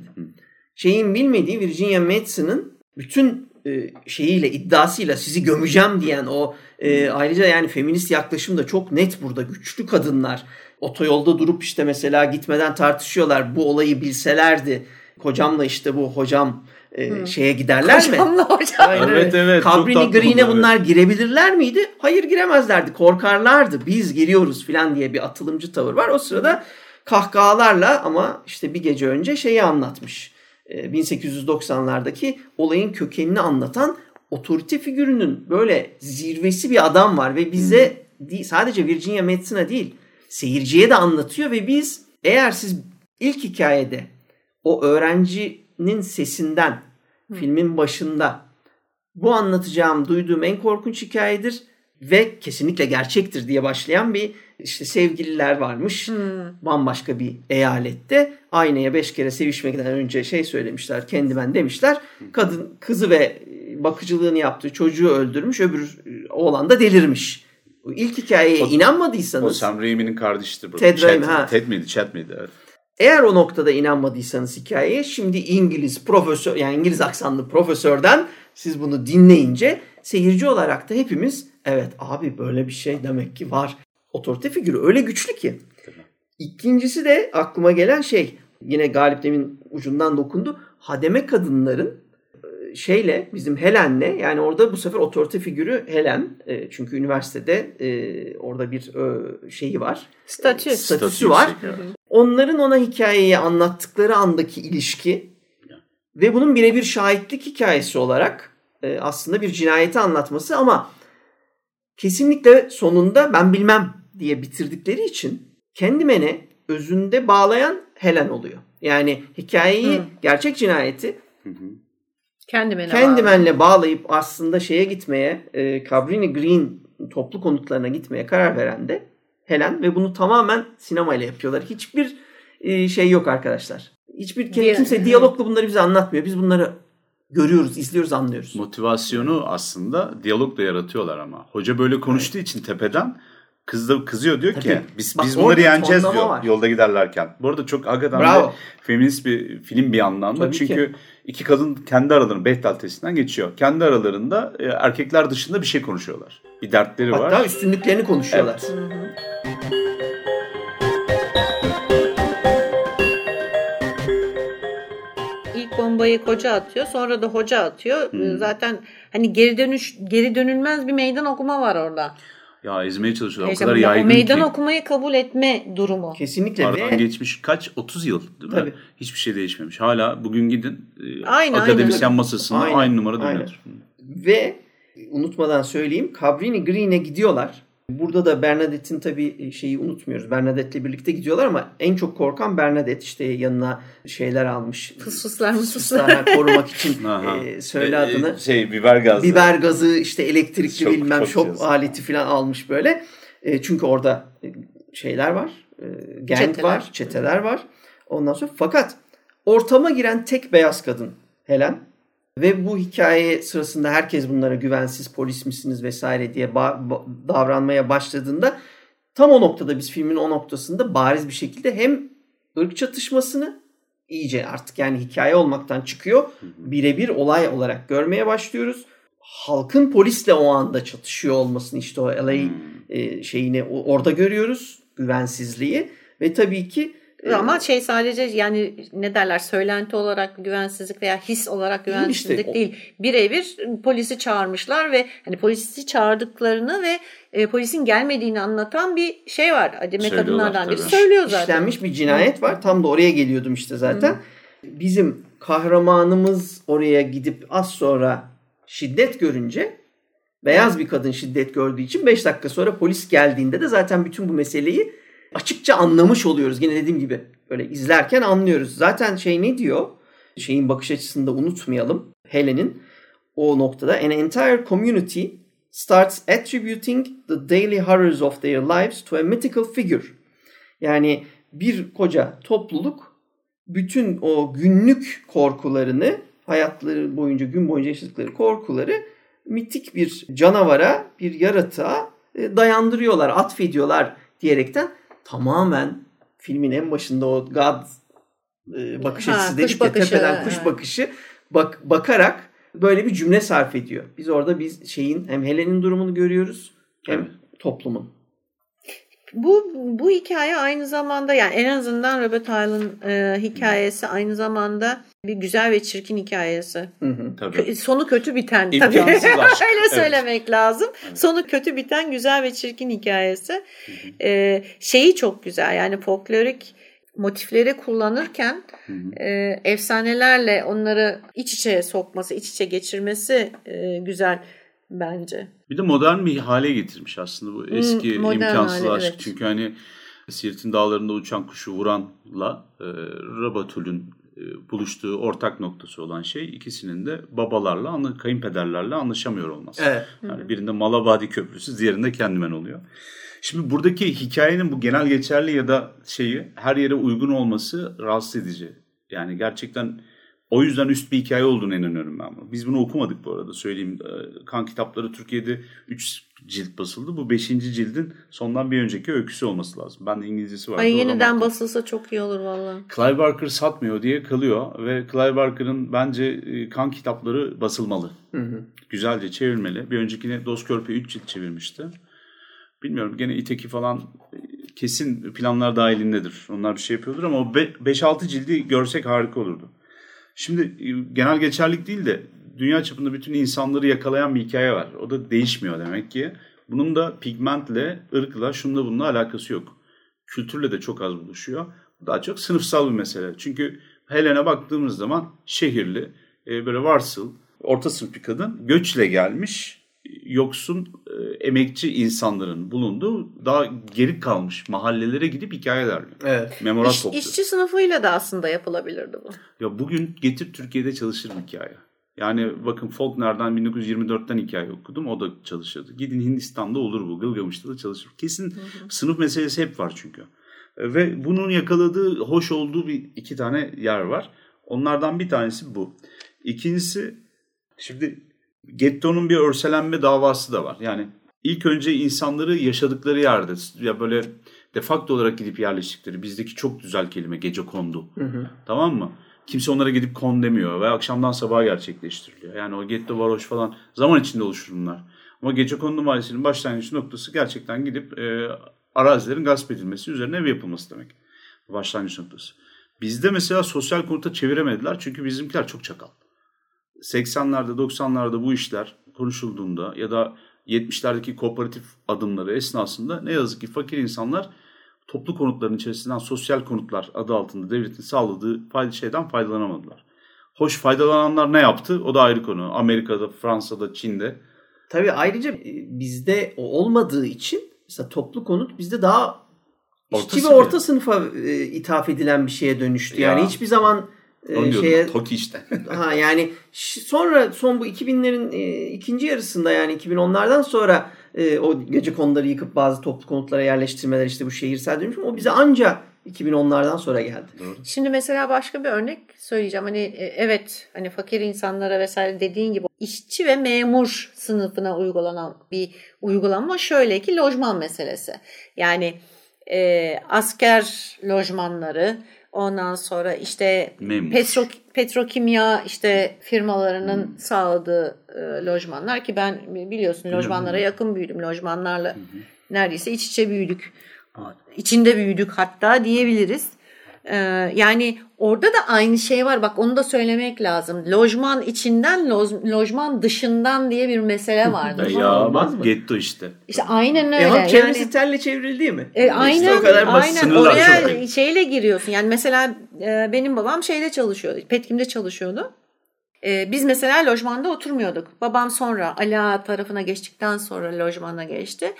Şeyin bilmediği Virginia Madsen'ın bütün e, şeyiyle iddiasıyla sizi gömeceğim diyen o e, ayrıca yani feminist yaklaşım da çok net burada güçlü kadınlar otoyolda durup işte mesela gitmeden tartışıyorlar bu olayı bilselerdi kocamla işte bu hocam e, hmm. şeye giderler Kocamla mi? hocam. Aynen. Evet evet. Cabrini Green'e bunlar girebilirler miydi? Hayır giremezlerdi. Korkarlardı. Biz giriyoruz falan diye bir atılımcı tavır var. O sırada kahkahalarla ama işte bir gece önce şeyi anlatmış. 1890'lardaki e, olayın kökenini anlatan otorite figürünün böyle zirvesi bir adam var ve bize değil, sadece Virginia Madsen'a değil seyirciye de anlatıyor ve biz eğer siz ilk hikayede o öğrencinin sesinden Hı. filmin başında bu anlatacağım duyduğum en korkunç hikayedir ve kesinlikle gerçektir diye başlayan bir işte sevgililer varmış. Hmm. Bambaşka bir eyalette aynaya beş kere sevişmekten önce şey söylemişler. Kendi ben demişler. Kadın kızı ve bakıcılığını yaptığı çocuğu öldürmüş. Öbür oğlan da delirmiş. İlk hikayeye o, inanmadıysanız. O Sam Raimi'nin kardeşidir. Ted Chat, Raimi ha. Ted miydi? Chat miydi? Evet. Eğer o noktada inanmadıysanız hikayeye şimdi İngiliz profesör yani İngiliz aksanlı profesörden siz bunu dinleyince seyirci olarak da hepimiz evet abi böyle bir şey demek ki var. Otorite figürü öyle güçlü ki. İkincisi de aklıma gelen şey yine Galip demin ucundan dokundu. Hademe kadınların e, şeyle bizim Helen'le yani orada bu sefer otorite figürü Helen e, çünkü üniversitede e, orada bir şeyi var. Statü. Statüsü var. Onların ona hikayeyi anlattıkları andaki ilişki ve bunun birebir şahitlik hikayesi olarak aslında bir cinayeti anlatması ama kesinlikle sonunda ben bilmem diye bitirdikleri için kendimene özünde bağlayan Helen oluyor. Yani hikayeyi, Hı. gerçek cinayeti Kendimenle, kendimenle bağlayıp aslında şeye gitmeye, e, Cabrini Green toplu konutlarına gitmeye karar veren de Helen ve bunu tamamen sinemayla yapıyorlar. Hiçbir e, şey yok arkadaşlar. Hiçbir Diye, kimse diyalogla bunları bize anlatmıyor. Biz bunları görüyoruz, izliyoruz, anlıyoruz. Motivasyonu aslında diyalogla yaratıyorlar ama. Hoca böyle konuştuğu evet. için tepeden Kız da kızıyor diyor ki Tabii. biz Bak, biz bunları yeneceğiz diyor var. yolda giderlerken. Bu arada çok hakikaten de feminist bir film bir anlamda. Tabii Çünkü ki. iki kadın kendi aralarında Behtel testinden geçiyor. Kendi aralarında e, erkekler dışında bir şey konuşuyorlar. Bir dertleri Hatta var. Hatta üstünlüklerini konuşuyorlar. Evet. İlk bombayı koca atıyor, sonra da hoca atıyor. Hmm. Zaten hani geri dönüş geri dönülmez bir meydan okuma var orada. Ya ezmeye çalışıyorlar. O kadar yaygın meydan ki. okumayı kabul etme durumu. Kesinlikle. Aradan ve... geçmiş kaç? 30 yıl değil mi? Tabii. Hiçbir şey değişmemiş. Hala bugün gidin e, aynen, akademisyen aynen. masasına aynen. aynı numara dönüyordur. Ve unutmadan söyleyeyim Cabrini Green'e gidiyorlar. Burada da Bernadette'in tabii şeyi unutmuyoruz. Bernadette'le birlikte gidiyorlar ama en çok korkan Bernadette işte yanına şeyler almış. Fısfıslar mısfıslar. korumak için e, söyle e, adını. Şey biber gazı. Biber gazı işte elektrikli şok, bilmem şok, şok aleti falan almış böyle. E, çünkü orada e, şeyler var. E, gang çeteler. var, çeteler var. Ondan sonra fakat ortama giren tek beyaz kadın Helen ve bu hikaye sırasında herkes bunlara güvensiz polis misiniz vesaire diye ba- ba- davranmaya başladığında tam o noktada biz filmin o noktasında bariz bir şekilde hem ırk çatışmasını iyice artık yani hikaye olmaktan çıkıyor. Birebir olay olarak görmeye başlıyoruz. Halkın polisle o anda çatışıyor olmasını işte o LA hmm. e, şeyini orada görüyoruz. Güvensizliği ve tabii ki ama şey sadece yani ne derler söylenti olarak güvensizlik veya his olarak güvensizlik işte, değil. Birebir polisi çağırmışlar ve hani polisi çağırdıklarını ve e, polisin gelmediğini anlatan bir şey var. Ademe kadınlardan biri söylüyor zaten. İşlenmiş bir cinayet var. Tam da oraya geliyordum işte zaten. Hı. Bizim kahramanımız oraya gidip az sonra şiddet görünce beyaz bir kadın şiddet gördüğü için 5 dakika sonra polis geldiğinde de zaten bütün bu meseleyi açıkça anlamış oluyoruz. Yine dediğim gibi böyle izlerken anlıyoruz. Zaten şey ne diyor? Şeyin bakış açısını da unutmayalım. Helen'in o noktada an entire community starts attributing the daily horrors of their lives to a mythical figure Yani bir koca topluluk bütün o günlük korkularını hayatları boyunca gün boyunca yaşadıkları korkuları mitik bir canavara, bir yaratığa e, dayandırıyorlar, atfediyorlar diyerekten tamamen filmin en başında o God e, bakış Ha, açısı kuş dedik ya bakışı, tepeden kuş evet. bakışı bak, bakarak böyle bir cümle sarf ediyor. Biz orada biz şeyin hem Helen'in durumunu görüyoruz hem Evet. toplumun. Bu bu hikaye aynı zamanda yani en azından Robert Hall'ın e, hikayesi aynı zamanda bir güzel ve çirkin hikayesi. Hı hı. Tabii. Kö- Sonu kötü biten tabii. Öyle Evet. söylemek lazım. Sonu kötü biten güzel ve çirkin hikayesi. Ee, şeyi çok güzel yani folklorik motifleri kullanırken e, efsanelerle onları iç içe sokması, iç içe geçirmesi e, güzel bence. Bir de modern bir hale getirmiş aslında bu eski modern imkansız hale, aşk. evet. Çünkü hani Siirt'in dağlarında uçan kuşu vuranla e, Rabatul'ün e, buluştuğu ortak noktası olan şey ikisinin de babalarla, kayınpederlerle anlaşamıyor olması. Evet. Yani birinde Malabadi Köprüsü, diğerinde Kendimen oluyor. Şimdi buradaki hikayenin bu genel geçerli ya da şeyi her yere uygun olması rahatsız edici. Yani gerçekten o yüzden üst bir hikaye olduğunu inanıyorum ben bunu. Biz bunu okumadık bu arada söyleyeyim. Ee, Kan kitapları Türkiye'de 3 cilt basıldı. Bu 5. cildin sondan bir önceki öyküsü olması lazım. Ben de İngilizcesi var. Ay yeniden basılsa çok iyi olur valla. Clive Barker satmıyor diye kalıyor ve Clive Barker'ın bence e, kan kitapları basılmalı. Hı hı. Güzelce çevirmeli. Bir öncekine Doz Körpe 3 cilt çevirmişti. Bilmiyorum gene İteki falan e, kesin planlar dahilindedir. Onlar bir şey yapıyordur ama o 5-6 cildi görsek harika olurdu. Şimdi e, genel geçerlik değil de dünya çapında bütün insanları yakalayan bir hikaye var. O da değişmiyor demek ki. Bunun da pigmentle, ırkla, şunla bununla alakası yok. Kültürle de çok az buluşuyor. Daha çok sınıfsal bir mesele. Çünkü Helen'e baktığımız zaman şehirli, e, böyle varsıl, orta sınıf bir kadın göçle gelmiş, yoksun, e, emekçi insanların bulunduğu daha geri kalmış mahallelere gidip hikaye derliyor. Evet. Memorat İş, topluyor. işçi sınıfıyla da aslında yapılabilirdi bu. Ya bugün getir Türkiye'de çalışır hikaye. Yani bakın Faulkner'dan 1924'ten hikaye okudum. O da çalışırdı. Gidin Hindistan'da olur bu. Gılgamış'ta da çalışır. Kesin sınıf meselesi hep var çünkü. E, Ve bunun yakaladığı, hoş olduğu bir iki tane yer var. Onlardan bir tanesi bu. İkincisi şimdi gettonun bir örselenme davası da var. Yani ilk önce insanları yaşadıkları yerde ya böyle defakto olarak gidip yerleştikleri bizdeki çok güzel kelime gece kondu. Tamam mı? Kimse onlara gidip kon demiyor ve akşamdan sabaha gerçekleştiriliyor. Yani o getto varoş falan zaman içinde oluşur bunlar. Ama gece kondu mahallesinin başlangıç noktası gerçekten gidip e, arazilerin gasp edilmesi üzerine ev yapılması demek. Başlangıç noktası. Bizde mesela sosyal konuta çeviremediler çünkü bizimkiler çok çakal. 80'lerde 90'larda bu işler konuşulduğunda ya da 70'lerdeki kooperatif adımları esnasında ne yazık ki fakir insanlar toplu konutların içerisinden sosyal konutlar adı altında devletin sağladığı fayda şeyden faydalanamadılar. Hoş faydalananlar ne yaptı? O da ayrı konu. Amerika'da, Fransa'da, Çin'de. Tabii ayrıca e, bizde olmadığı için mesela toplu konut bizde daha Orta işçi ve seviye. orta sınıfa e, ithaf edilen bir şeye dönüştü. Ya. Yani hiçbir zaman Onu diyordum. şeye Toki işte. ha yani sonra son bu 2000'lerin e, ikinci yarısında yani 2010'lardan sonra e, o gece konuları yıkıp bazı toplu konutlara yerleştirmeler işte bu şehirsel dönüşüm o bize anca 2010'lardan sonra geldi. Şimdi mesela başka bir örnek söyleyeceğim. Hani e, evet hani fakir insanlara vesaire dediğin gibi işçi ve memur sınıfına uygulanan bir uygulama şöyle ki lojman meselesi. Yani e, asker lojmanları ondan sonra işte Memur. petro, petrokimya işte firmalarının sağladığı e, lojmanlar ki ben biliyorsun lojmanlara yakın büyüdüm. Lojmanlarla neredeyse iç içe büyüdük. İçinde büyüdük hatta diyebiliriz. Ee, yani orada da aynı şey var. Bak onu da söylemek lazım. Lojman içinden, loj- lojman dışından diye bir mesele vardır. ya Olmaz mı? getto işte. işte aynen öyle. E halk çevresi yani, telle çevrildi değil mi? e, aynen, İşte o kadar basit. aynen. Oraya şeyle giriyorsun. Yani mesela e, benim babam şeyde çalışıyordu. Petkim'de çalışıyordu. E, biz mesela lojmanda oturmuyorduk. Babam sonra Ali Ağa tarafına geçtikten sonra lojmana geçti.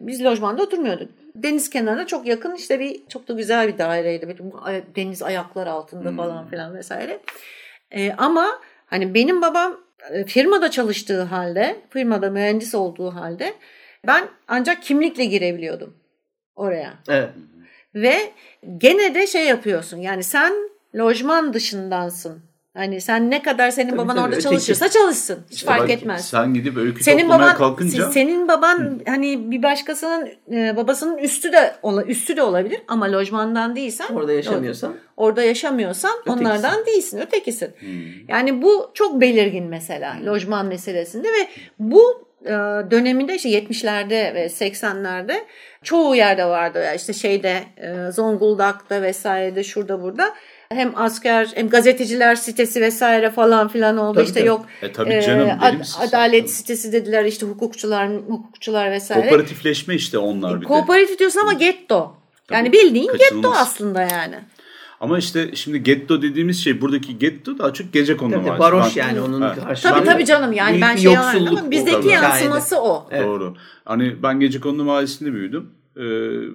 Biz lojmanda oturmuyorduk. Deniz kenarına çok yakın işte bir çok da güzel bir daireydi. Böyle deniz ayaklar altında falan filan vesaire. E, ama hani benim babam e, firmada çalıştığı halde, firmada mühendis olduğu halde ben ancak kimlikle girebiliyordum oraya. Evet. ve gene de şey yapıyorsun. Yani sen lojman dışındansın. Hani sen ne kadar senin Tabii, baban tabii, orada öteki. çalışırsa çalışsın. Hiç fark Bak, etmez. Sen gidip öykü Senin baban kalkınca senin baban hani bir başkasının e, babasının üstü de ola- üstü de olabilir ama lojmandan değilsen Orada yaşamıyorsan. orada yaşamıyorsan Ötekisin. onlardan değilsin, ötekisin. Hmm. Yani bu çok belirgin mesela lojman meselesinde ve bu e, döneminde işte 70'lerde ve 80'lerde çoğu yerde vardı. Ya işte şeyde e, Zonguldak'ta vesairede şurada burada hem asker hem gazeteciler sitesi vesaire falan filan oldu. Tabii, işte tabii. yok E tabii canım, ad- deli misin sen? adalet sitesi dediler işte hukukçular hukukçular vesaire. kooperatifleşme işte onlar bir de. Kooperatif diyorsun ama getto. Yani bildiğin getto kaçınılmaz. aslında yani. Ama işte şimdi getto dediğimiz şey buradaki getto daha çok gece kondu Tabii, baroş Ben- yani onun Evet. karşılığı. Tabii tabii canım yani ben şey anladım bizdeki yansıması o. Evet. Doğru. Hani ben gece kondu mahallesinde büyüdüm. Ee,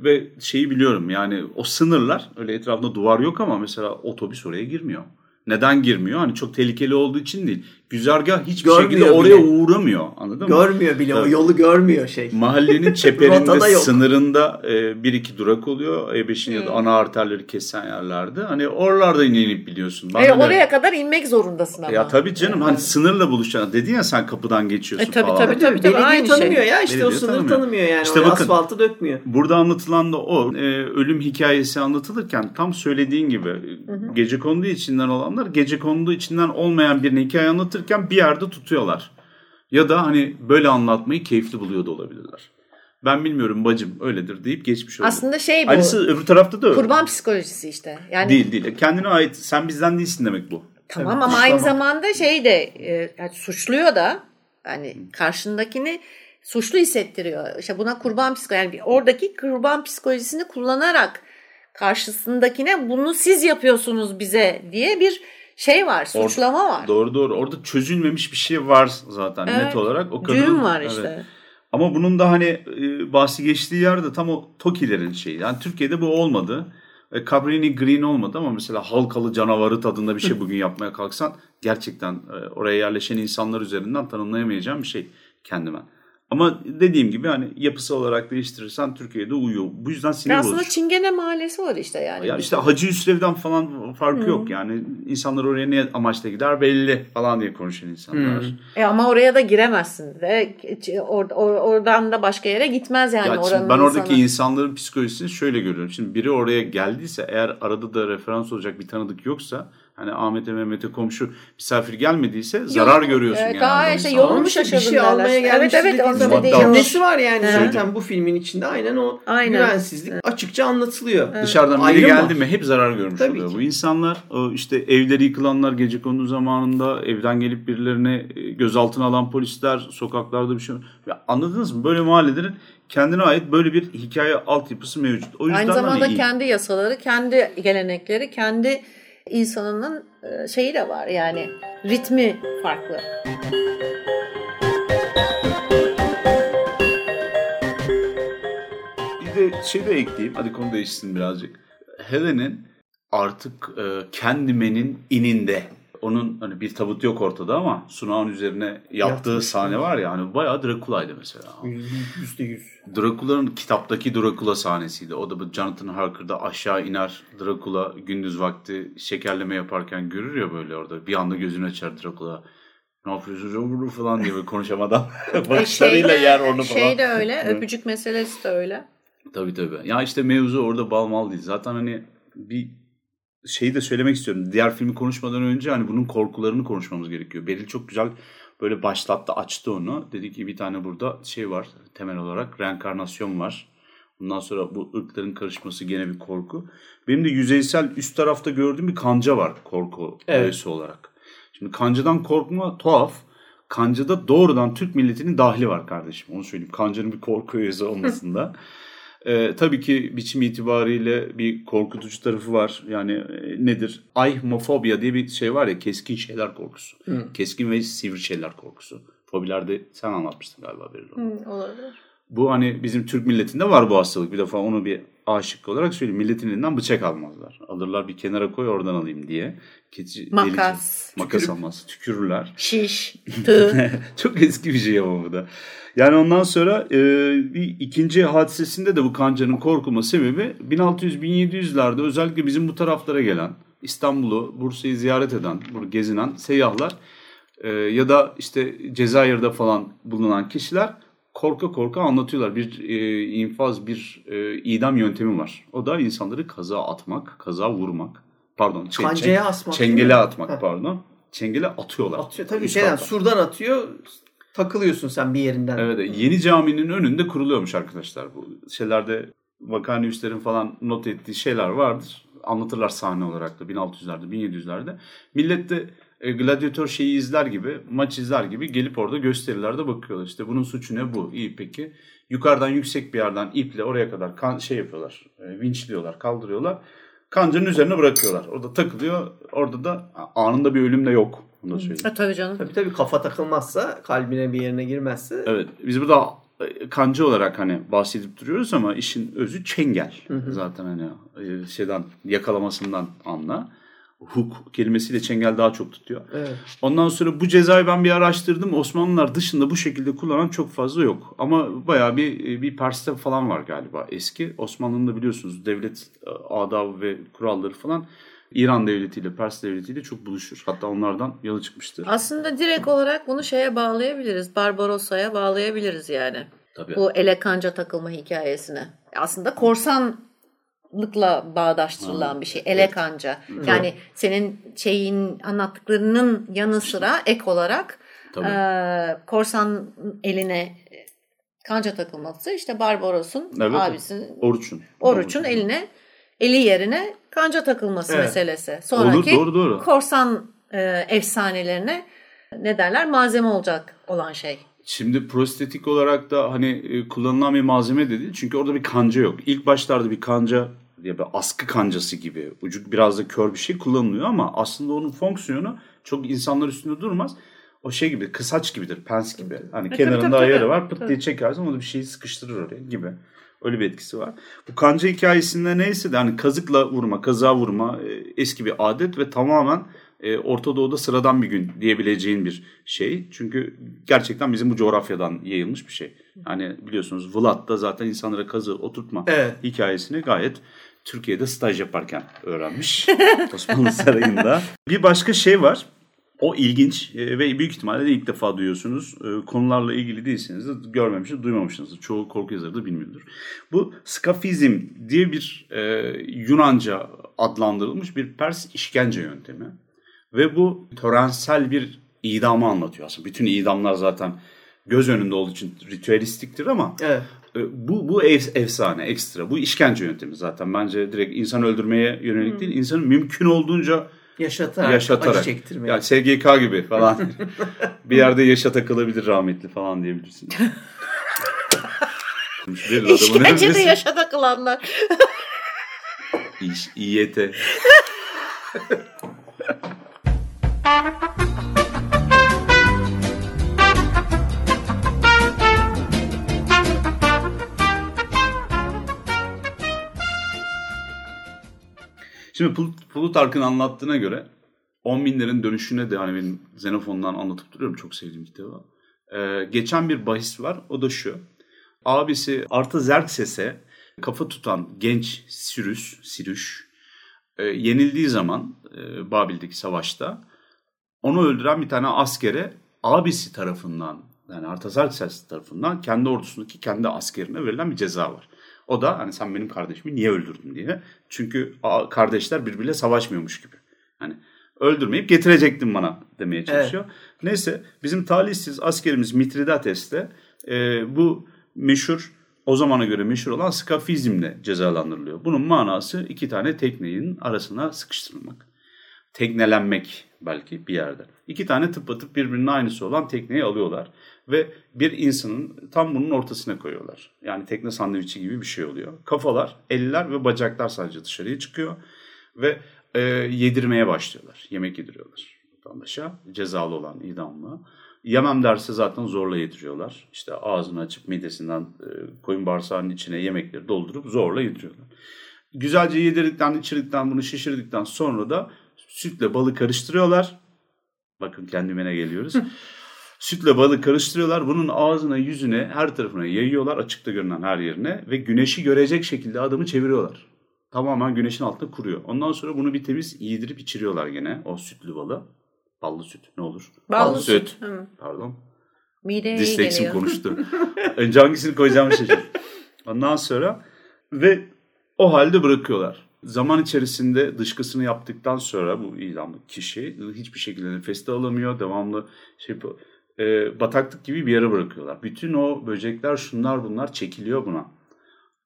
ve şeyi biliyorum yani o sınırlar öyle etrafında duvar yok ama mesela otobüs oraya girmiyor. Neden girmiyor? Hani çok tehlikeli olduğu için değil. Güzergah hiçbir Görmüyor şekilde oraya bile. uğramıyor. Anladın mı? Görmüyor bile o Tabii. yolu görmüyor şey. Mahallenin çeperinde sınırında e, bir iki durak oluyor. E5'in ya Hmm. da ana arterleri kesen yerlerde. Hani oralarda inip biliyorsun. Ben E, oraya kadar inmek zorundasın ama. Ya tabii canım hani sınırla buluşacaksın. Dedin ya sen kapıdan geçiyorsun E, tabii, falan. tabii, tabii. Belediye aynı tanımıyor şey. ya işte o Belediye sınır tanımıyor. tanımıyor, yani. İşte Oraya bakın. asfaltı dökmüyor. Burada anlatılan da o. Ee, ölüm hikayesi anlatılırken tam söylediğin gibi gece kondu içinden olanlar gece kondu içinden olmayan birine hikaye anlatırken bir yerde tutuyorlar. Ya da hani böyle anlatmayı keyifli buluyor da olabilirler. Ben bilmiyorum bacım öyledir deyip geçmiş olur. Aslında şey bu. Aynısı öbür tarafta da öyle. Kurban psikolojisi işte. Yani Değil değil. Kendine ait sen bizden değilsin demek bu. Tamam Evet, ama aynı zamanda şey de e, yani suçluyor da hani karşındakini suçlu hissettiriyor. İşte buna kurban psikolojisi yani oradaki kurban psikolojisini kullanarak karşısındakine bunu siz yapıyorsunuz bize diye bir şey var, suçlama var. Doğru doğru. Orada çözülmemiş bir şey var zaten Evet. net olarak. O Düğüm var Evet. işte. Ama bunun da hani e, bahsi geçtiği yerde tam o Tokilerin şeyi. Yani Türkiye'de bu olmadı. E, Cabrini Green olmadı ama mesela halkalı canavarı tadında bir şey bugün yapmaya kalksan gerçekten e, oraya yerleşen insanlar üzerinden tanımlayamayacağım bir şey kendime. Ama dediğim gibi hani yapısı olarak değiştirirsen Türkiye'de uyuyor. Bu yüzden sinir Aslında bozucu. Çingene mahallesi var işte yani. Ya işte Hacı Hüsrev'den falan farkı yok yani. insanlar oraya ne amaçla gider belli falan diye konuşan insanlar. E ama oraya da giremezsin ve or, or- oradan da başka yere gitmez yani Ya oranın ben oradaki insanı. insanların psikolojisini şöyle görüyorum. Şimdi biri oraya geldiyse eğer arada da referans olacak bir tanıdık yoksa hani Ahmet'e Mehmet'e komşu misafir gelmediyse zarar görüyorsun Evet, genelde. daha o işte yolunu şaşırdın bir şey almaya Evet, gelmiş evet, dediğin onda dediği var. cümlesi var yani Evet. zaten bu filmin içinde aynen o Aynen. güvensizlik açıkça anlatılıyor. Dışarıdan biri geldi mi hep zarar görmüş Tabii oluyor. ki. Bu insanlar işte evleri yıkılanlar gece kondu zamanında evden gelip birilerine e, gözaltına alan polisler sokaklarda bir şey. Ya anladınız mı? Böyle mahallelerin kendine ait böyle bir hikaye altyapısı mevcut. O yüzden Aynı zamanda hani iyi. kendi yasaları, kendi gelenekleri, kendi insanının e, şeyi de var yani ritmi farklı. Bir de şey de ekleyeyim. Hadi konu değişsin birazcık. Helen'in artık Candyman'in ininde. Onun hani bir tabut yok ortada ama sunağın üzerine yaptığı Yatmış. sahne var ya hani bayağı Drakula'ydı mesela. Yüzde yüz. Drakula'nın kitaptaki Drakula sahnesiydi. O da bu Jonathan Harker'da aşağı iner Drakula gündüz vakti şekerleme yaparken görür ya böyle orada. Bir anda gözünü açar Drakula. Ne yapıyorsunuz oğlum?" falan diye böyle konuşamadan bakışlarıyla yer onu falan. Şey de öyle, öpücük meselesi de öyle. Tabii tabii. Ya işte mevzu orada bal mal değil. Zaten hani bir şeyi de söylemek istiyorum. Diğer filmi konuşmadan önce hani bunun korkularını konuşmamız gerekiyor. Beril çok güzel böyle başlattı açtı onu. Dedi ki bir tane burada şey var temel olarak reenkarnasyon var. Ondan sonra bu ırkların karışması gene bir korku. Benim de yüzeysel üst tarafta gördüğüm bir kanca var korku Evet. öğesi olarak. Şimdi kancadan korkma tuhaf. Kancada doğrudan Türk milletinin dahli var kardeşim. Onu söyleyeyim. Kancanın bir korku öğesi olmasında. Ee, tabii ki biçim itibariyle bir korkutucu tarafı var. Yani e, nedir? Ayhmofobia diye bir şey var ya keskin şeyler korkusu. Keskin ve sivri şeyler korkusu. Fobilerde sen anlatmıştın galiba Beril onu. Hı, olabilir. Bu hani bizim Türk milletinde var bu hastalık. Bir defa onu bir A şıkkı olarak söyleyeyim. Milletin elinden bıçak almazlar. Alırlar bir kenara koy oradan alayım diye. Keçi, Makas. delici, makas almaz. Tükürürler. Şiş, tığ. Çok eski bir şey ama bu da. Yani ondan sonra e, bir ikinci hadisesinde de bu kancanın korkulma sebebi 1600-1700'lerde özellikle bizim bu taraflara gelen İstanbul'u, Bursa'yı ziyaret eden, gezinen seyyahlar e, ya da işte Cezayir'de falan bulunan kişiler korka korka anlatıyorlar. Bir e, infaz, bir e, idam yöntemi var. O da insanları kaza atmak, kaza vurmak. Pardon, çe- Kancaya asmak Çengele atmak pardon. Çengele atıyorlar. Atıyor tabii şeyden surdan atıyor takılıyorsun sen bir yerinden. Evet, yeni caminin önünde kuruluyormuş arkadaşlar. Bu şeylerde vakanüvislerin falan not ettiği şeyler vardır. Anlatırlar sahne olarak da 1600'lerde, 1700'lerde. Millet de e, gladyatör şeyi izler gibi, maç izler gibi gelip orada gösterilerde bakıyorlar. İşte bunun suçu ne bu? İyi peki. Yukarıdan yüksek bir yerden iple oraya kadar kan, şey yapıyorlar. E, vinçliyorlar, kaldırıyorlar. Kancanın üzerine bırakıyorlar. Orada takılıyor. Orada da anında bir ölüm de yok. Bunu da söyleyeyim. Ha, tabii canım. Tabii tabii kafa takılmazsa kalbine bir yerine girmezse Evet biz burada e, kancı olarak hani bahsedip duruyoruz ama işin özü çengel. Zaten hani e, şeyden yakalamasından anla. Huk kelimesiyle çengel daha çok tutuyor. evet. Ondan sonra bu cezayı ben bir araştırdım. Osmanlılar dışında bu şekilde kullanan çok fazla yok. Ama bayağı bir bir Pers'te falan var galiba eski. Osmanlı'nın da biliyorsunuz devlet e, adabı ve kuralları falan İran devletiyle Pers devletiyle çok buluşur. Hatta onlardan yola çıkmıştır. Aslında direkt olarak bunu şeye bağlayabiliriz. Barbarossa'ya bağlayabiliriz yani. Tabii. Bu ele kanca takılma hikayesine. Aslında korsanlıkla bağdaştırılan bir şey. Ele kanca. Yani senin şeyin anlattıklarının yanı sıra ek olarak Tabii. e, korsan eline kanca takılması işte Barbaros'un Evet. abisinin Oruç'un. Oruç'un eline eli yerine kanca takılması Evet. meselesi. Sonraki doğru, doğru. korsan e, efsanelerine ne derler malzeme olacak olan şey. Şimdi prostetik olarak da hani e, kullanılan bir malzeme de değil. Çünkü orada bir kanca yok. İlk başlarda bir kanca diye bir askı kancası gibi ucu biraz da kör bir şey kullanılıyor ama aslında onun fonksiyonu çok insanlar üstünde durmaz. O şey gibi kısaç gibidir, pens gibi. Hani tabii, kenarında tabii, ayarı tabii. var pıt diye çekersin o da bir şeyi sıkıştırır oraya gibi. Öyle bir etkisi var. Bu kanca hikayesinde neyse de hani kazıkla vurma, kaza vurma e, eski bir adet ve tamamen e, Orta Doğu'da sıradan bir gün diyebileceğin bir şey. Çünkü gerçekten bizim bu coğrafyadan yayılmış bir şey. Hani biliyorsunuz Vlad da zaten insanlara kazı oturtma Evet. hikayesini gayet Türkiye'de staj yaparken öğrenmiş Osmanlı Sarayı'nda. Bir başka şey var. O ilginç e, ve büyük ihtimalle de ilk defa duyuyorsunuz. E, Konularla ilgili değilseniz de görmemişsiniz, duymamışsınızdır. Çoğu korku yazarı da bilmiyordur. Bu skafizm diye bir e, Yunanca adlandırılmış bir Pers işkence yöntemi. Ve bu törensel bir idamı anlatıyor aslında. Bütün idamlar zaten göz önünde olduğu için ritüelistiktir ama Evet. e, bu bu efsane, ekstra. Bu işkence yöntemi zaten. Bence direkt insan öldürmeye yönelik değil. İnsanın mümkün olduğunca Yaşatarak, yaşatarak. acı çektirmek. Yani SGK gibi falan. bir yerde yaşa takılabilir rahmetli falan diyebilirsin. İşkencede yaşa takılanlar. İş, İYT. Şimdi Plutark'ın anlattığına göre 10 binlerin dönüşüne de hani benim anlatıp duruyorum çok sevdiğim kitabı. Ee, geçen bir bahis var o da şu. Abisi Artaxerxes'e kafa tutan genç Sirüs, Sirüş e, yenildiği zaman e, Babil'deki savaşta onu öldüren bir tane askere abisi tarafından yani Artaxerxes tarafından kendi ordusundaki kendi askerine verilen bir ceza var. O da hani sen benim kardeşimi niye öldürdün diye. Çünkü kardeşler birbiriyle savaşmıyormuş gibi. Hani öldürmeyip getirecektin bana demeye çalışıyor. Neyse bizim talihsiz askerimiz Mitridates de e, bu meşhur o zamana göre meşhur olan skafizmle cezalandırılıyor. Bunun manası iki tane teknenin arasına sıkıştırılmak. Teknelenmek belki bir yerde. İki tane tıpatıp birbirinin aynısı olan tekneyi alıyorlar. Ve bir insanın tam bunun ortasına koyuyorlar. Yani tekne sandviçi gibi bir şey oluyor. Kafalar, eller ve bacaklar sadece dışarıya çıkıyor. Ve e, yedirmeye başlıyorlar. Yemek yediriyorlar vatandaşa. Cezalı olan idamlı. Yemem derse zaten zorla yediriyorlar. İşte ağzını açıp midesinden e, koyun bağırsağının içine yemekleri doldurup zorla yediriyorlar. Güzelce yedirdikten, içirdikten, bunu şişirdikten sonra da sütle balı karıştırıyorlar. Bakın kendime geliyoruz. Sütle balı karıştırıyorlar. Bunun ağzına, yüzüne, her tarafına yayıyorlar. Açıkta görünen her yerine. Ve güneşi görecek şekilde adamı çeviriyorlar. Tamamen güneşin altında kuruyor. Ondan sonra bunu bir temiz yedirip içiriyorlar gene. O sütlü balı. Ballı süt ne olur? Ballı, süt. süt. Pardon. Mideye Disleksim konuştu. Önce hangisini koyacağımı şaşırdım. Ondan sonra ve o halde bırakıyorlar. Zaman içerisinde dışkısını yaptıktan sonra bu idamlı kişi hiçbir şekilde nefes alamıyor. Devamlı şey e, bataklık gibi bir yere bırakıyorlar. Bütün o böcekler şunlar bunlar çekiliyor buna.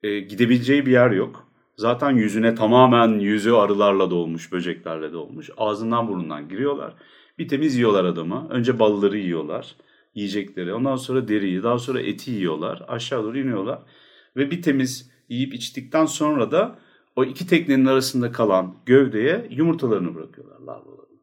E, gidebileceği bir yer yok. Zaten yüzüne tamamen yüzü arılarla dolmuş, böceklerle dolmuş. Ağzından burnundan giriyorlar. Bir temiz yiyorlar adamı. Önce balları yiyorlar, yiyecekleri. Ondan sonra deriyi, daha sonra eti yiyorlar. Aşağı doğru iniyorlar. Ve bir temiz yiyip içtikten sonra da o iki teknenin arasında kalan gövdeye yumurtalarını bırakıyorlar larvalarını.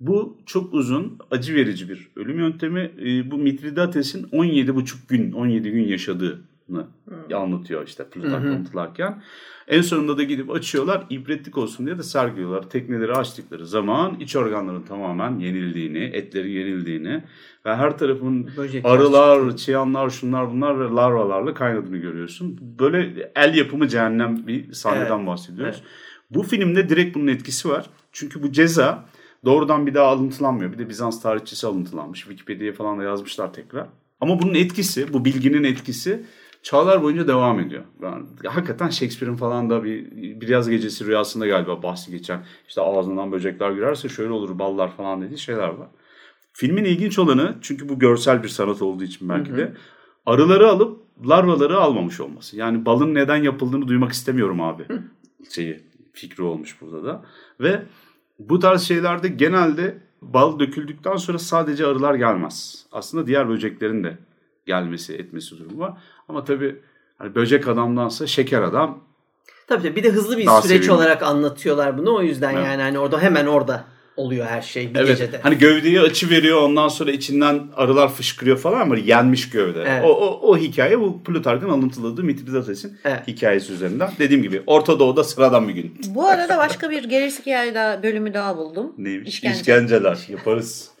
Bu çok uzun, acı verici bir ölüm yöntemi. E, bu Mitridates'in 17,5 gün, 17 gün yaşadığını hmm. anlatıyor işte Plutark anlatılarken. En sonunda da gidip açıyorlar, ibretlik olsun diye de sergiliyorlar. Tekneleri açtıkları zaman iç organların tamamen yenildiğini, etleri yenildiğini ve her tarafın Böcek arılar, çıktı. çıyanlar, şunlar bunlar ve larvalarla kaynadığını görüyorsun. Böyle el yapımı cehennem bir sahneden evet. bahsediyoruz. Evet. Bu filmde direkt bunun etkisi var. Çünkü bu ceza Doğrudan bir daha alıntılanmıyor. Bir de Bizans tarihçisi alıntılanmış. Wikipedia'ya falan da yazmışlar tekrar. Ama bunun etkisi, bu bilginin etkisi çağlar boyunca devam ediyor. Yani hakikaten Shakespeare'in falan da bir biraz gecesi rüyasında galiba bahsi geçen işte ağzından böcekler girerse şöyle olur ballar falan dediği şeyler var. Filmin ilginç olanı çünkü bu görsel bir sanat olduğu için belki de arıları alıp larvaları almamış olması. Yani balın neden yapıldığını duymak istemiyorum abi. Şeyi fikri olmuş burada da. Ve bu tarz şeylerde genelde bal döküldükten sonra sadece arılar gelmez. Aslında diğer böceklerin de gelmesi etmesi durumu var. Ama tabii hani böcek adamdansa şeker adam. Tabii tabii bir de hızlı bir süreç sevimli. olarak anlatıyorlar bunu o yüzden evet. yani hani orada hemen orada oluyor her şey bir evet. gecede. Hani gövdeyi açı veriyor ondan sonra içinden arılar fışkırıyor falan ama yenmiş gövde. Evet. O, o, o hikaye bu Plutark'ın alıntıladığı Mitridases'in evet. hikayesi üzerinden. Dediğim gibi Orta Doğu'da sıradan bir gün. Bu arada başka bir gerisi hikaye daha, bölümü daha buldum. Neymiş? İşkence. İşkenceler yaparız.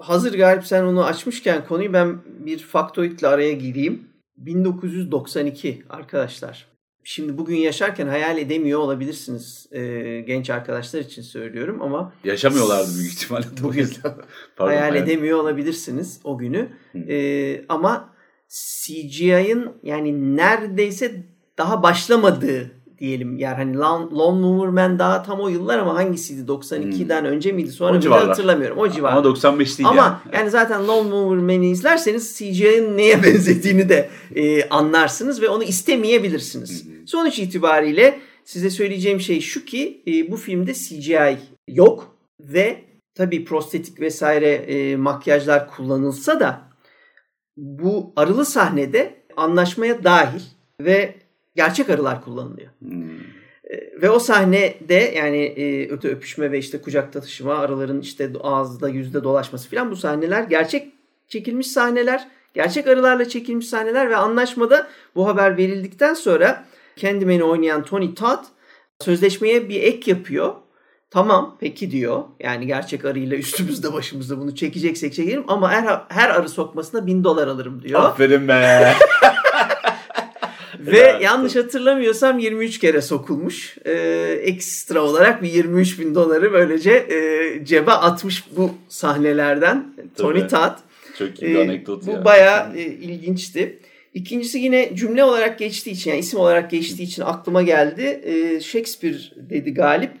Hazır Galip sen onu açmışken konuyu ben bir faktoidle araya gireyim. 1992 arkadaşlar. Şimdi bugün yaşarken hayal edemiyor olabilirsiniz e, genç arkadaşlar için söylüyorum ama yaşamıyorlardı büyük ihtimalle. Bugün Pardon, hayal, edemiyor olabilirsiniz o günü. E, ama CGI'ın yani neredeyse daha başlamadığı diyelim. Yani hani Mover Man daha tam o yıllar ama hangisiydi? 92'den hmm. önce miydi? Sonra bir hatırlamıyorum. O civar. Ama 95 değil Ama yani. yani zaten Lone Mover Man'i izlerseniz CGI'nin neye benzediğini de e, anlarsınız ve onu istemeyebilirsiniz. Hmm. Sonuç itibariyle size söyleyeceğim şey şu ki e, bu filmde CGI yok ve tabii prostetik vesaire e, makyajlar kullanılsa da bu arılı sahnede anlaşmaya dahil ve gerçek arılar kullanılıyor. Hmm. E, ve o sahnede yani e, öte öpüşme ve işte kucakta taşıma arıların işte ağızda yüzde dolaşması falan bu sahneler gerçek çekilmiş sahneler. Gerçek arılarla çekilmiş sahneler ve anlaşmada bu haber verildikten sonra Candyman'i oynayan Tony Todd sözleşmeye bir ek yapıyor. Tamam peki diyor. Yani gerçek arıyla üstümüzde başımızda bunu çekeceksek çekelim ama her, her arı sokmasına bin dolar alırım diyor. Aferin be. Ve yanlış hatırlamıyorsam 23 kere sokulmuş. Ee, ekstra olarak bir 23 bin doları böylece e, cebe atmış bu sahnelerden. Tabii. Tony Todd. Çok iyi bir anekdot ee, ya. Bu bayağı e, ilginçti. İkincisi yine cümle olarak geçtiği için yani isim olarak geçtiği için aklıma geldi. E, Shakespeare dedi Galip.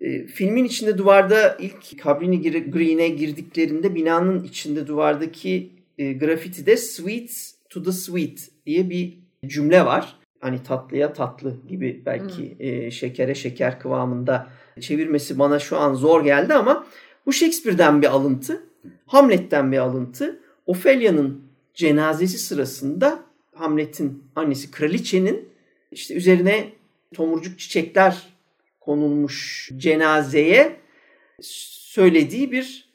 E, filmin içinde duvarda ilk Cabrini Green'e girdiklerinde binanın içinde duvardaki e, grafitide Sweet to the Sweet diye bir cümle var. Hani tatlıya tatlı gibi belki hmm. e, şekere şeker kıvamında çevirmesi bana şu an zor geldi ama bu Shakespeare'den bir alıntı. Hamlet'ten bir alıntı. Ophelia'nın cenazesi sırasında Hamlet'in annesi kraliçenin işte üzerine tomurcuk çiçekler konulmuş cenazeye söylediği bir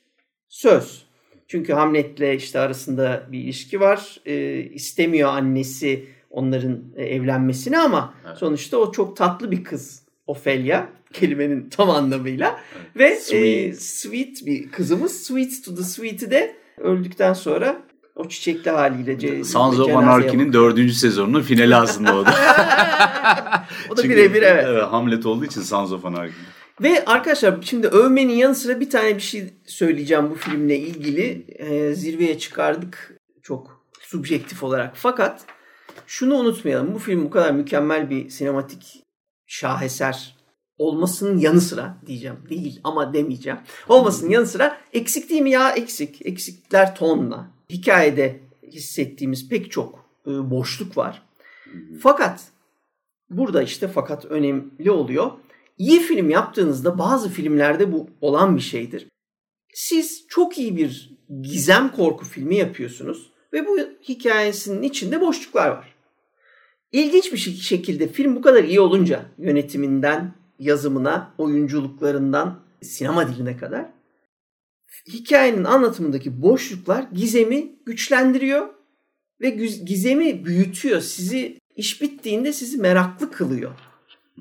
söz. Çünkü Hamlet'le işte arasında bir ilişki var. E, istemiyor annesi onların e, evlenmesini ama evet. sonuçta o çok tatlı bir kız Ophelia kelimenin tam anlamıyla evet. ve sweet. E, sweet bir kızımız Sweet to the Sweet'i de öldükten sonra o çiçekli haliyle. Sons of Anarchy'nin dördüncü sezonunun finali aslında o da. o da birebir evet. evet. Hamlet olduğu için Sons of Anarchy. Ve arkadaşlar şimdi övmenin yanı sıra bir tane bir şey söyleyeceğim bu filmle ilgili. Ee, zirveye çıkardık çok subjektif olarak. Fakat şunu unutmayalım. Bu film bu kadar mükemmel bir sinematik şaheser olmasının yanı sıra diyeceğim. Değil ama demeyeceğim. Olmasının yanı sıra eksik değil mi ya? Eksik. Eksikler tonla. Hikayede hissettiğimiz pek çok e, boşluk var. Fakat burada işte fakat önemli oluyor. İyi film yaptığınızda bazı filmlerde bu olan bir şeydir. Siz çok iyi bir gizem korku filmi yapıyorsunuz ve bu hikayesinin içinde boşluklar var. İlginç bir şekilde film bu kadar iyi olunca yönetiminden yazımına, oyunculuklarından sinema diline kadar hikayenin anlatımındaki boşluklar gizemi güçlendiriyor ve gizemi büyütüyor. Sizi iş bittiğinde sizi meraklı kılıyor.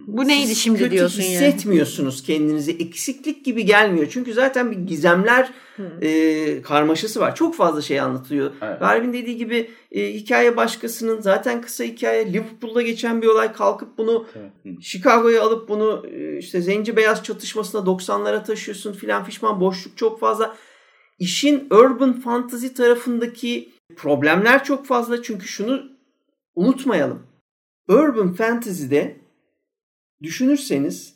Bu neydi Siz şimdi kötü diyorsun yani? hissetmiyorsunuz kendinizi. Eksiklik gibi gelmiyor. Çünkü zaten bir gizemler e, karmaşası var. Çok fazla şey anlatılıyor. Evet. Garvin dediği gibi e, hikaye başkasının zaten kısa hikaye Liverpool'da geçen bir olay kalkıp bunu evet. Chicago'ya alıp bunu e, işte zenci beyaz çatışmasına 90'lara taşıyorsun filan fişman boşluk çok fazla. İşin urban fantasy tarafındaki problemler çok fazla. Çünkü şunu unutmayalım. Urban fantasy'de Düşünürseniz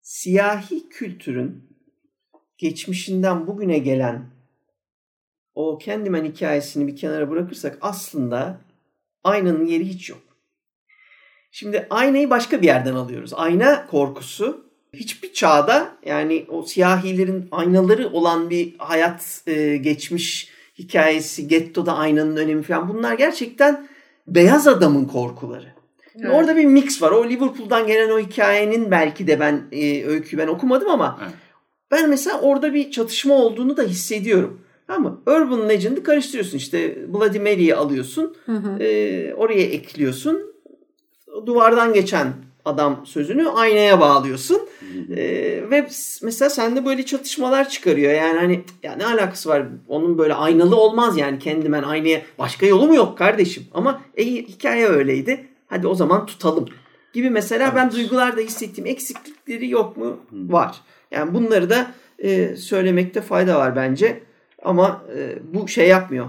siyahi kültürün geçmişinden bugüne gelen o kendimen hikayesini bir kenara bırakırsak aslında aynanın yeri hiç yok. Şimdi aynayı başka bir yerden alıyoruz. Ayna korkusu hiçbir çağda yani o siyahilerin aynaları olan bir hayat e, geçmiş hikayesi, gettoda aynanın önemi falan bunlar gerçekten beyaz adamın korkuları. Evet. Orada bir mix var. O Liverpool'dan gelen o hikayenin belki de ben e, öyküyü ben okumadım ama evet. ben mesela orada bir çatışma olduğunu da hissediyorum. Ama Urban Legend'ı karıştırıyorsun. İşte Bloody Mary'i alıyorsun. Hı hı. E, oraya ekliyorsun. Duvardan geçen adam sözünü aynaya bağlıyorsun. E, ve mesela sende böyle çatışmalar çıkarıyor. Yani hani ya ne alakası var? Onun böyle aynalı olmaz yani kendimen aynaya. Başka yolu mu yok kardeşim? Ama e, hikaye öyleydi. Hadi o zaman tutalım gibi mesela evet. ben duygularda hissettiğim eksiklikleri yok mu? Hmm. Var. Yani bunları da e, söylemekte fayda var bence. Ama e, bu şey yapmıyor.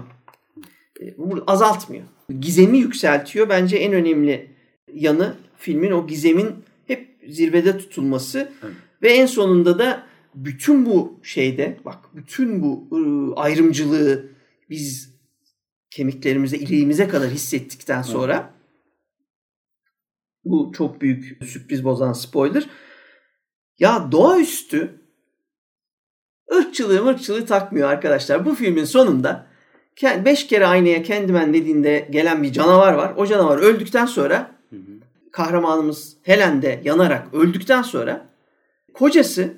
E, azaltmıyor. Gizemi yükseltiyor. Bence en önemli yanı filmin o gizemin hep zirvede tutulması. Evet. Ve en sonunda da bütün bu şeyde bak bütün bu ıı, ayrımcılığı biz kemiklerimize, iliğimize kadar hissettikten sonra bu çok büyük sürpriz bozan spoiler. Ya doğaüstü ırkçılığı ırkçılığı takmıyor arkadaşlar. Bu filmin sonunda beş kere aynaya kendimen dediğinde gelen bir canavar var. O canavar öldükten sonra kahramanımız Helen de yanarak öldükten sonra kocası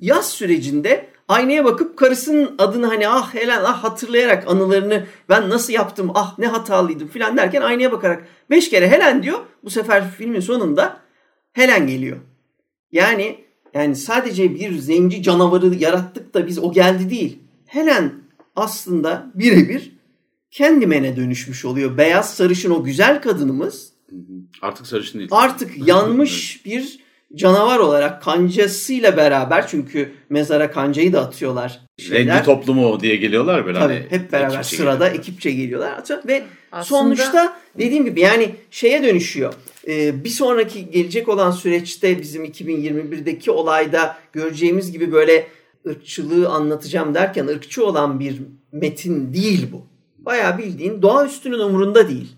yaz sürecinde aynaya bakıp karısının adını hani ah Helen ah hatırlayarak anılarını ben nasıl yaptım ah ne hatalıydım filan derken aynaya bakarak beş kere Helen diyor. Bu sefer filmin sonunda Helen geliyor. Yani yani sadece bir zenci canavarı yarattık da biz o geldi değil. Helen aslında birebir kendimene dönüşmüş oluyor. Beyaz sarışın o güzel kadınımız artık sarışın değil. Artık yanmış bir canavar olarak kancasıyla beraber çünkü mezara kancayı da atıyorlar. Şeyler. Rengi toplumu diye geliyorlar böyle. Tabii hani hep beraber sırada geliyorlar. ekipçe geliyorlar. Atıyor. Ve Aslında... sonuçta dediğim gibi yani şeye dönüşüyor. Ee, bir sonraki gelecek olan süreçte bizim 2021'deki olayda göreceğimiz gibi böyle ırkçılığı anlatacağım derken ırkçı olan bir metin değil bu. Bayağı bildiğin doğaüstünün umurunda değil.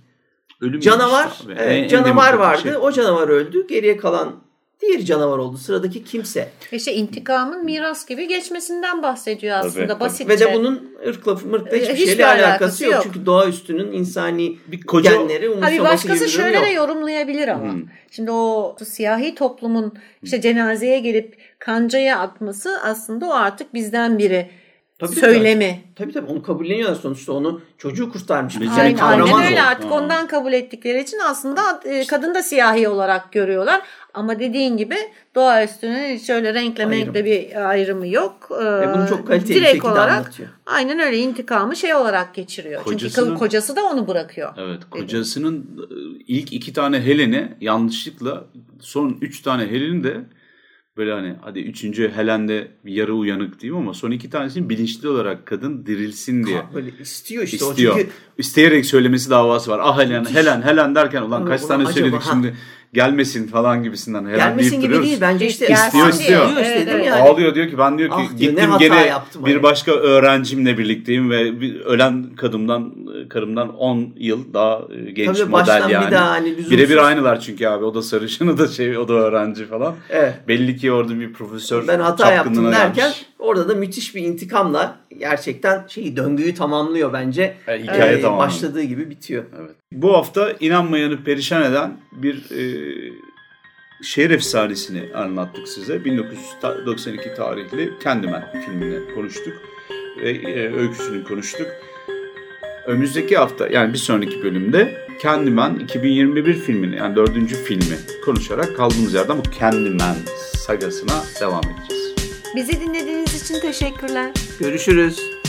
Ölüm canavar, işte evet, en, canavar en vardı. Şey. O canavar öldü. Geriye kalan diğer canavar oldu. Sıradaki kimse. İşte intikamın miras gibi geçmesinden bahsediyor aslında tabii, basitçe. Ve de bunun ırkla mırkla hiçbir, hiçbir şeyle alakası, alakası yok. yok. Çünkü doğaüstünün insani bir koca, genleri umursaması gibi başkası şöyle yok. de yorumlayabilir ama. Hmm. Şimdi o siyahi toplumun işte cenazeye gelip kancaya atması aslında o artık bizden biri Tabii, söylemi. Tabii tabii onu kabulleniyorlar sonuçta onu çocuğu kurtarmış. Biz Yani Aynen, kahraman aynen öyle artık Ha. ondan kabul ettikleri için aslında e, kadın da siyahi olarak görüyorlar. Ama dediğin gibi doğaüstünün hiç öyle renkle Ayrım. renkle bir ayrımı yok. Ee, Ve bunu çok kaliteli bir direkt şekilde olarak anlatıyor. aynen öyle intikamı şey olarak geçiriyor. Çünkü Kocasının- kocası da onu bırakıyor. Evet kocasının e, ilk iki tane Helen'i yanlışlıkla son üç tane Helen'i de böyle hani hadi üçüncü Helen de bir yarı uyanık diyeyim ama son iki tanesini bilinçli olarak kadın dirilsin diye Böyle istiyor işte istiyor. o çünkü İsteyerek söylemesi davası var. Ah Helen, Helen, Helen derken ulan kaç tane acaba, söyledik ha. şimdi gelmesin falan gibisinden. Helen gelmesin gibi duruyoruz. değil bence işte Gelsin İstiyor, diye. istiyor. Diyor Evet, evet. yani? Ağlıyor diyor ki ben diyor ki Ah diyor, gittim hata gene yaptım bir hani. başka öğrencimle birlikteyim ve bir ölen kadımdan karımdan 10 yıl daha e, genç Tabii model bir yani. daha hani lüzumsuz- Birebir aynılar çünkü abi o da sarışın o da şey o da öğrenci falan. Evet. Belli ki orada bir profesör ben hata yaptım derken gelmiş. orada da müthiş bir intikamla gerçekten şeyi döngüyü tamamlıyor bence. Evet, hikaye Ee, tamamlanıyor. Başladığı gibi bitiyor. Evet. Bu hafta inanmayanı perişan eden bir e, şehir efsanesini anlattık size. 1992 tarihli Candyman filmini konuştuk. Ve e, öyküsünü konuştuk. Önümüzdeki hafta yani bir sonraki bölümde Candyman 2021 filmini yani dördüncü filmi konuşarak kaldığımız yerden bu Candyman sagasına devam edeceğiz. Bizi dinlediğiniz için teşekkürler. Görüşürüz.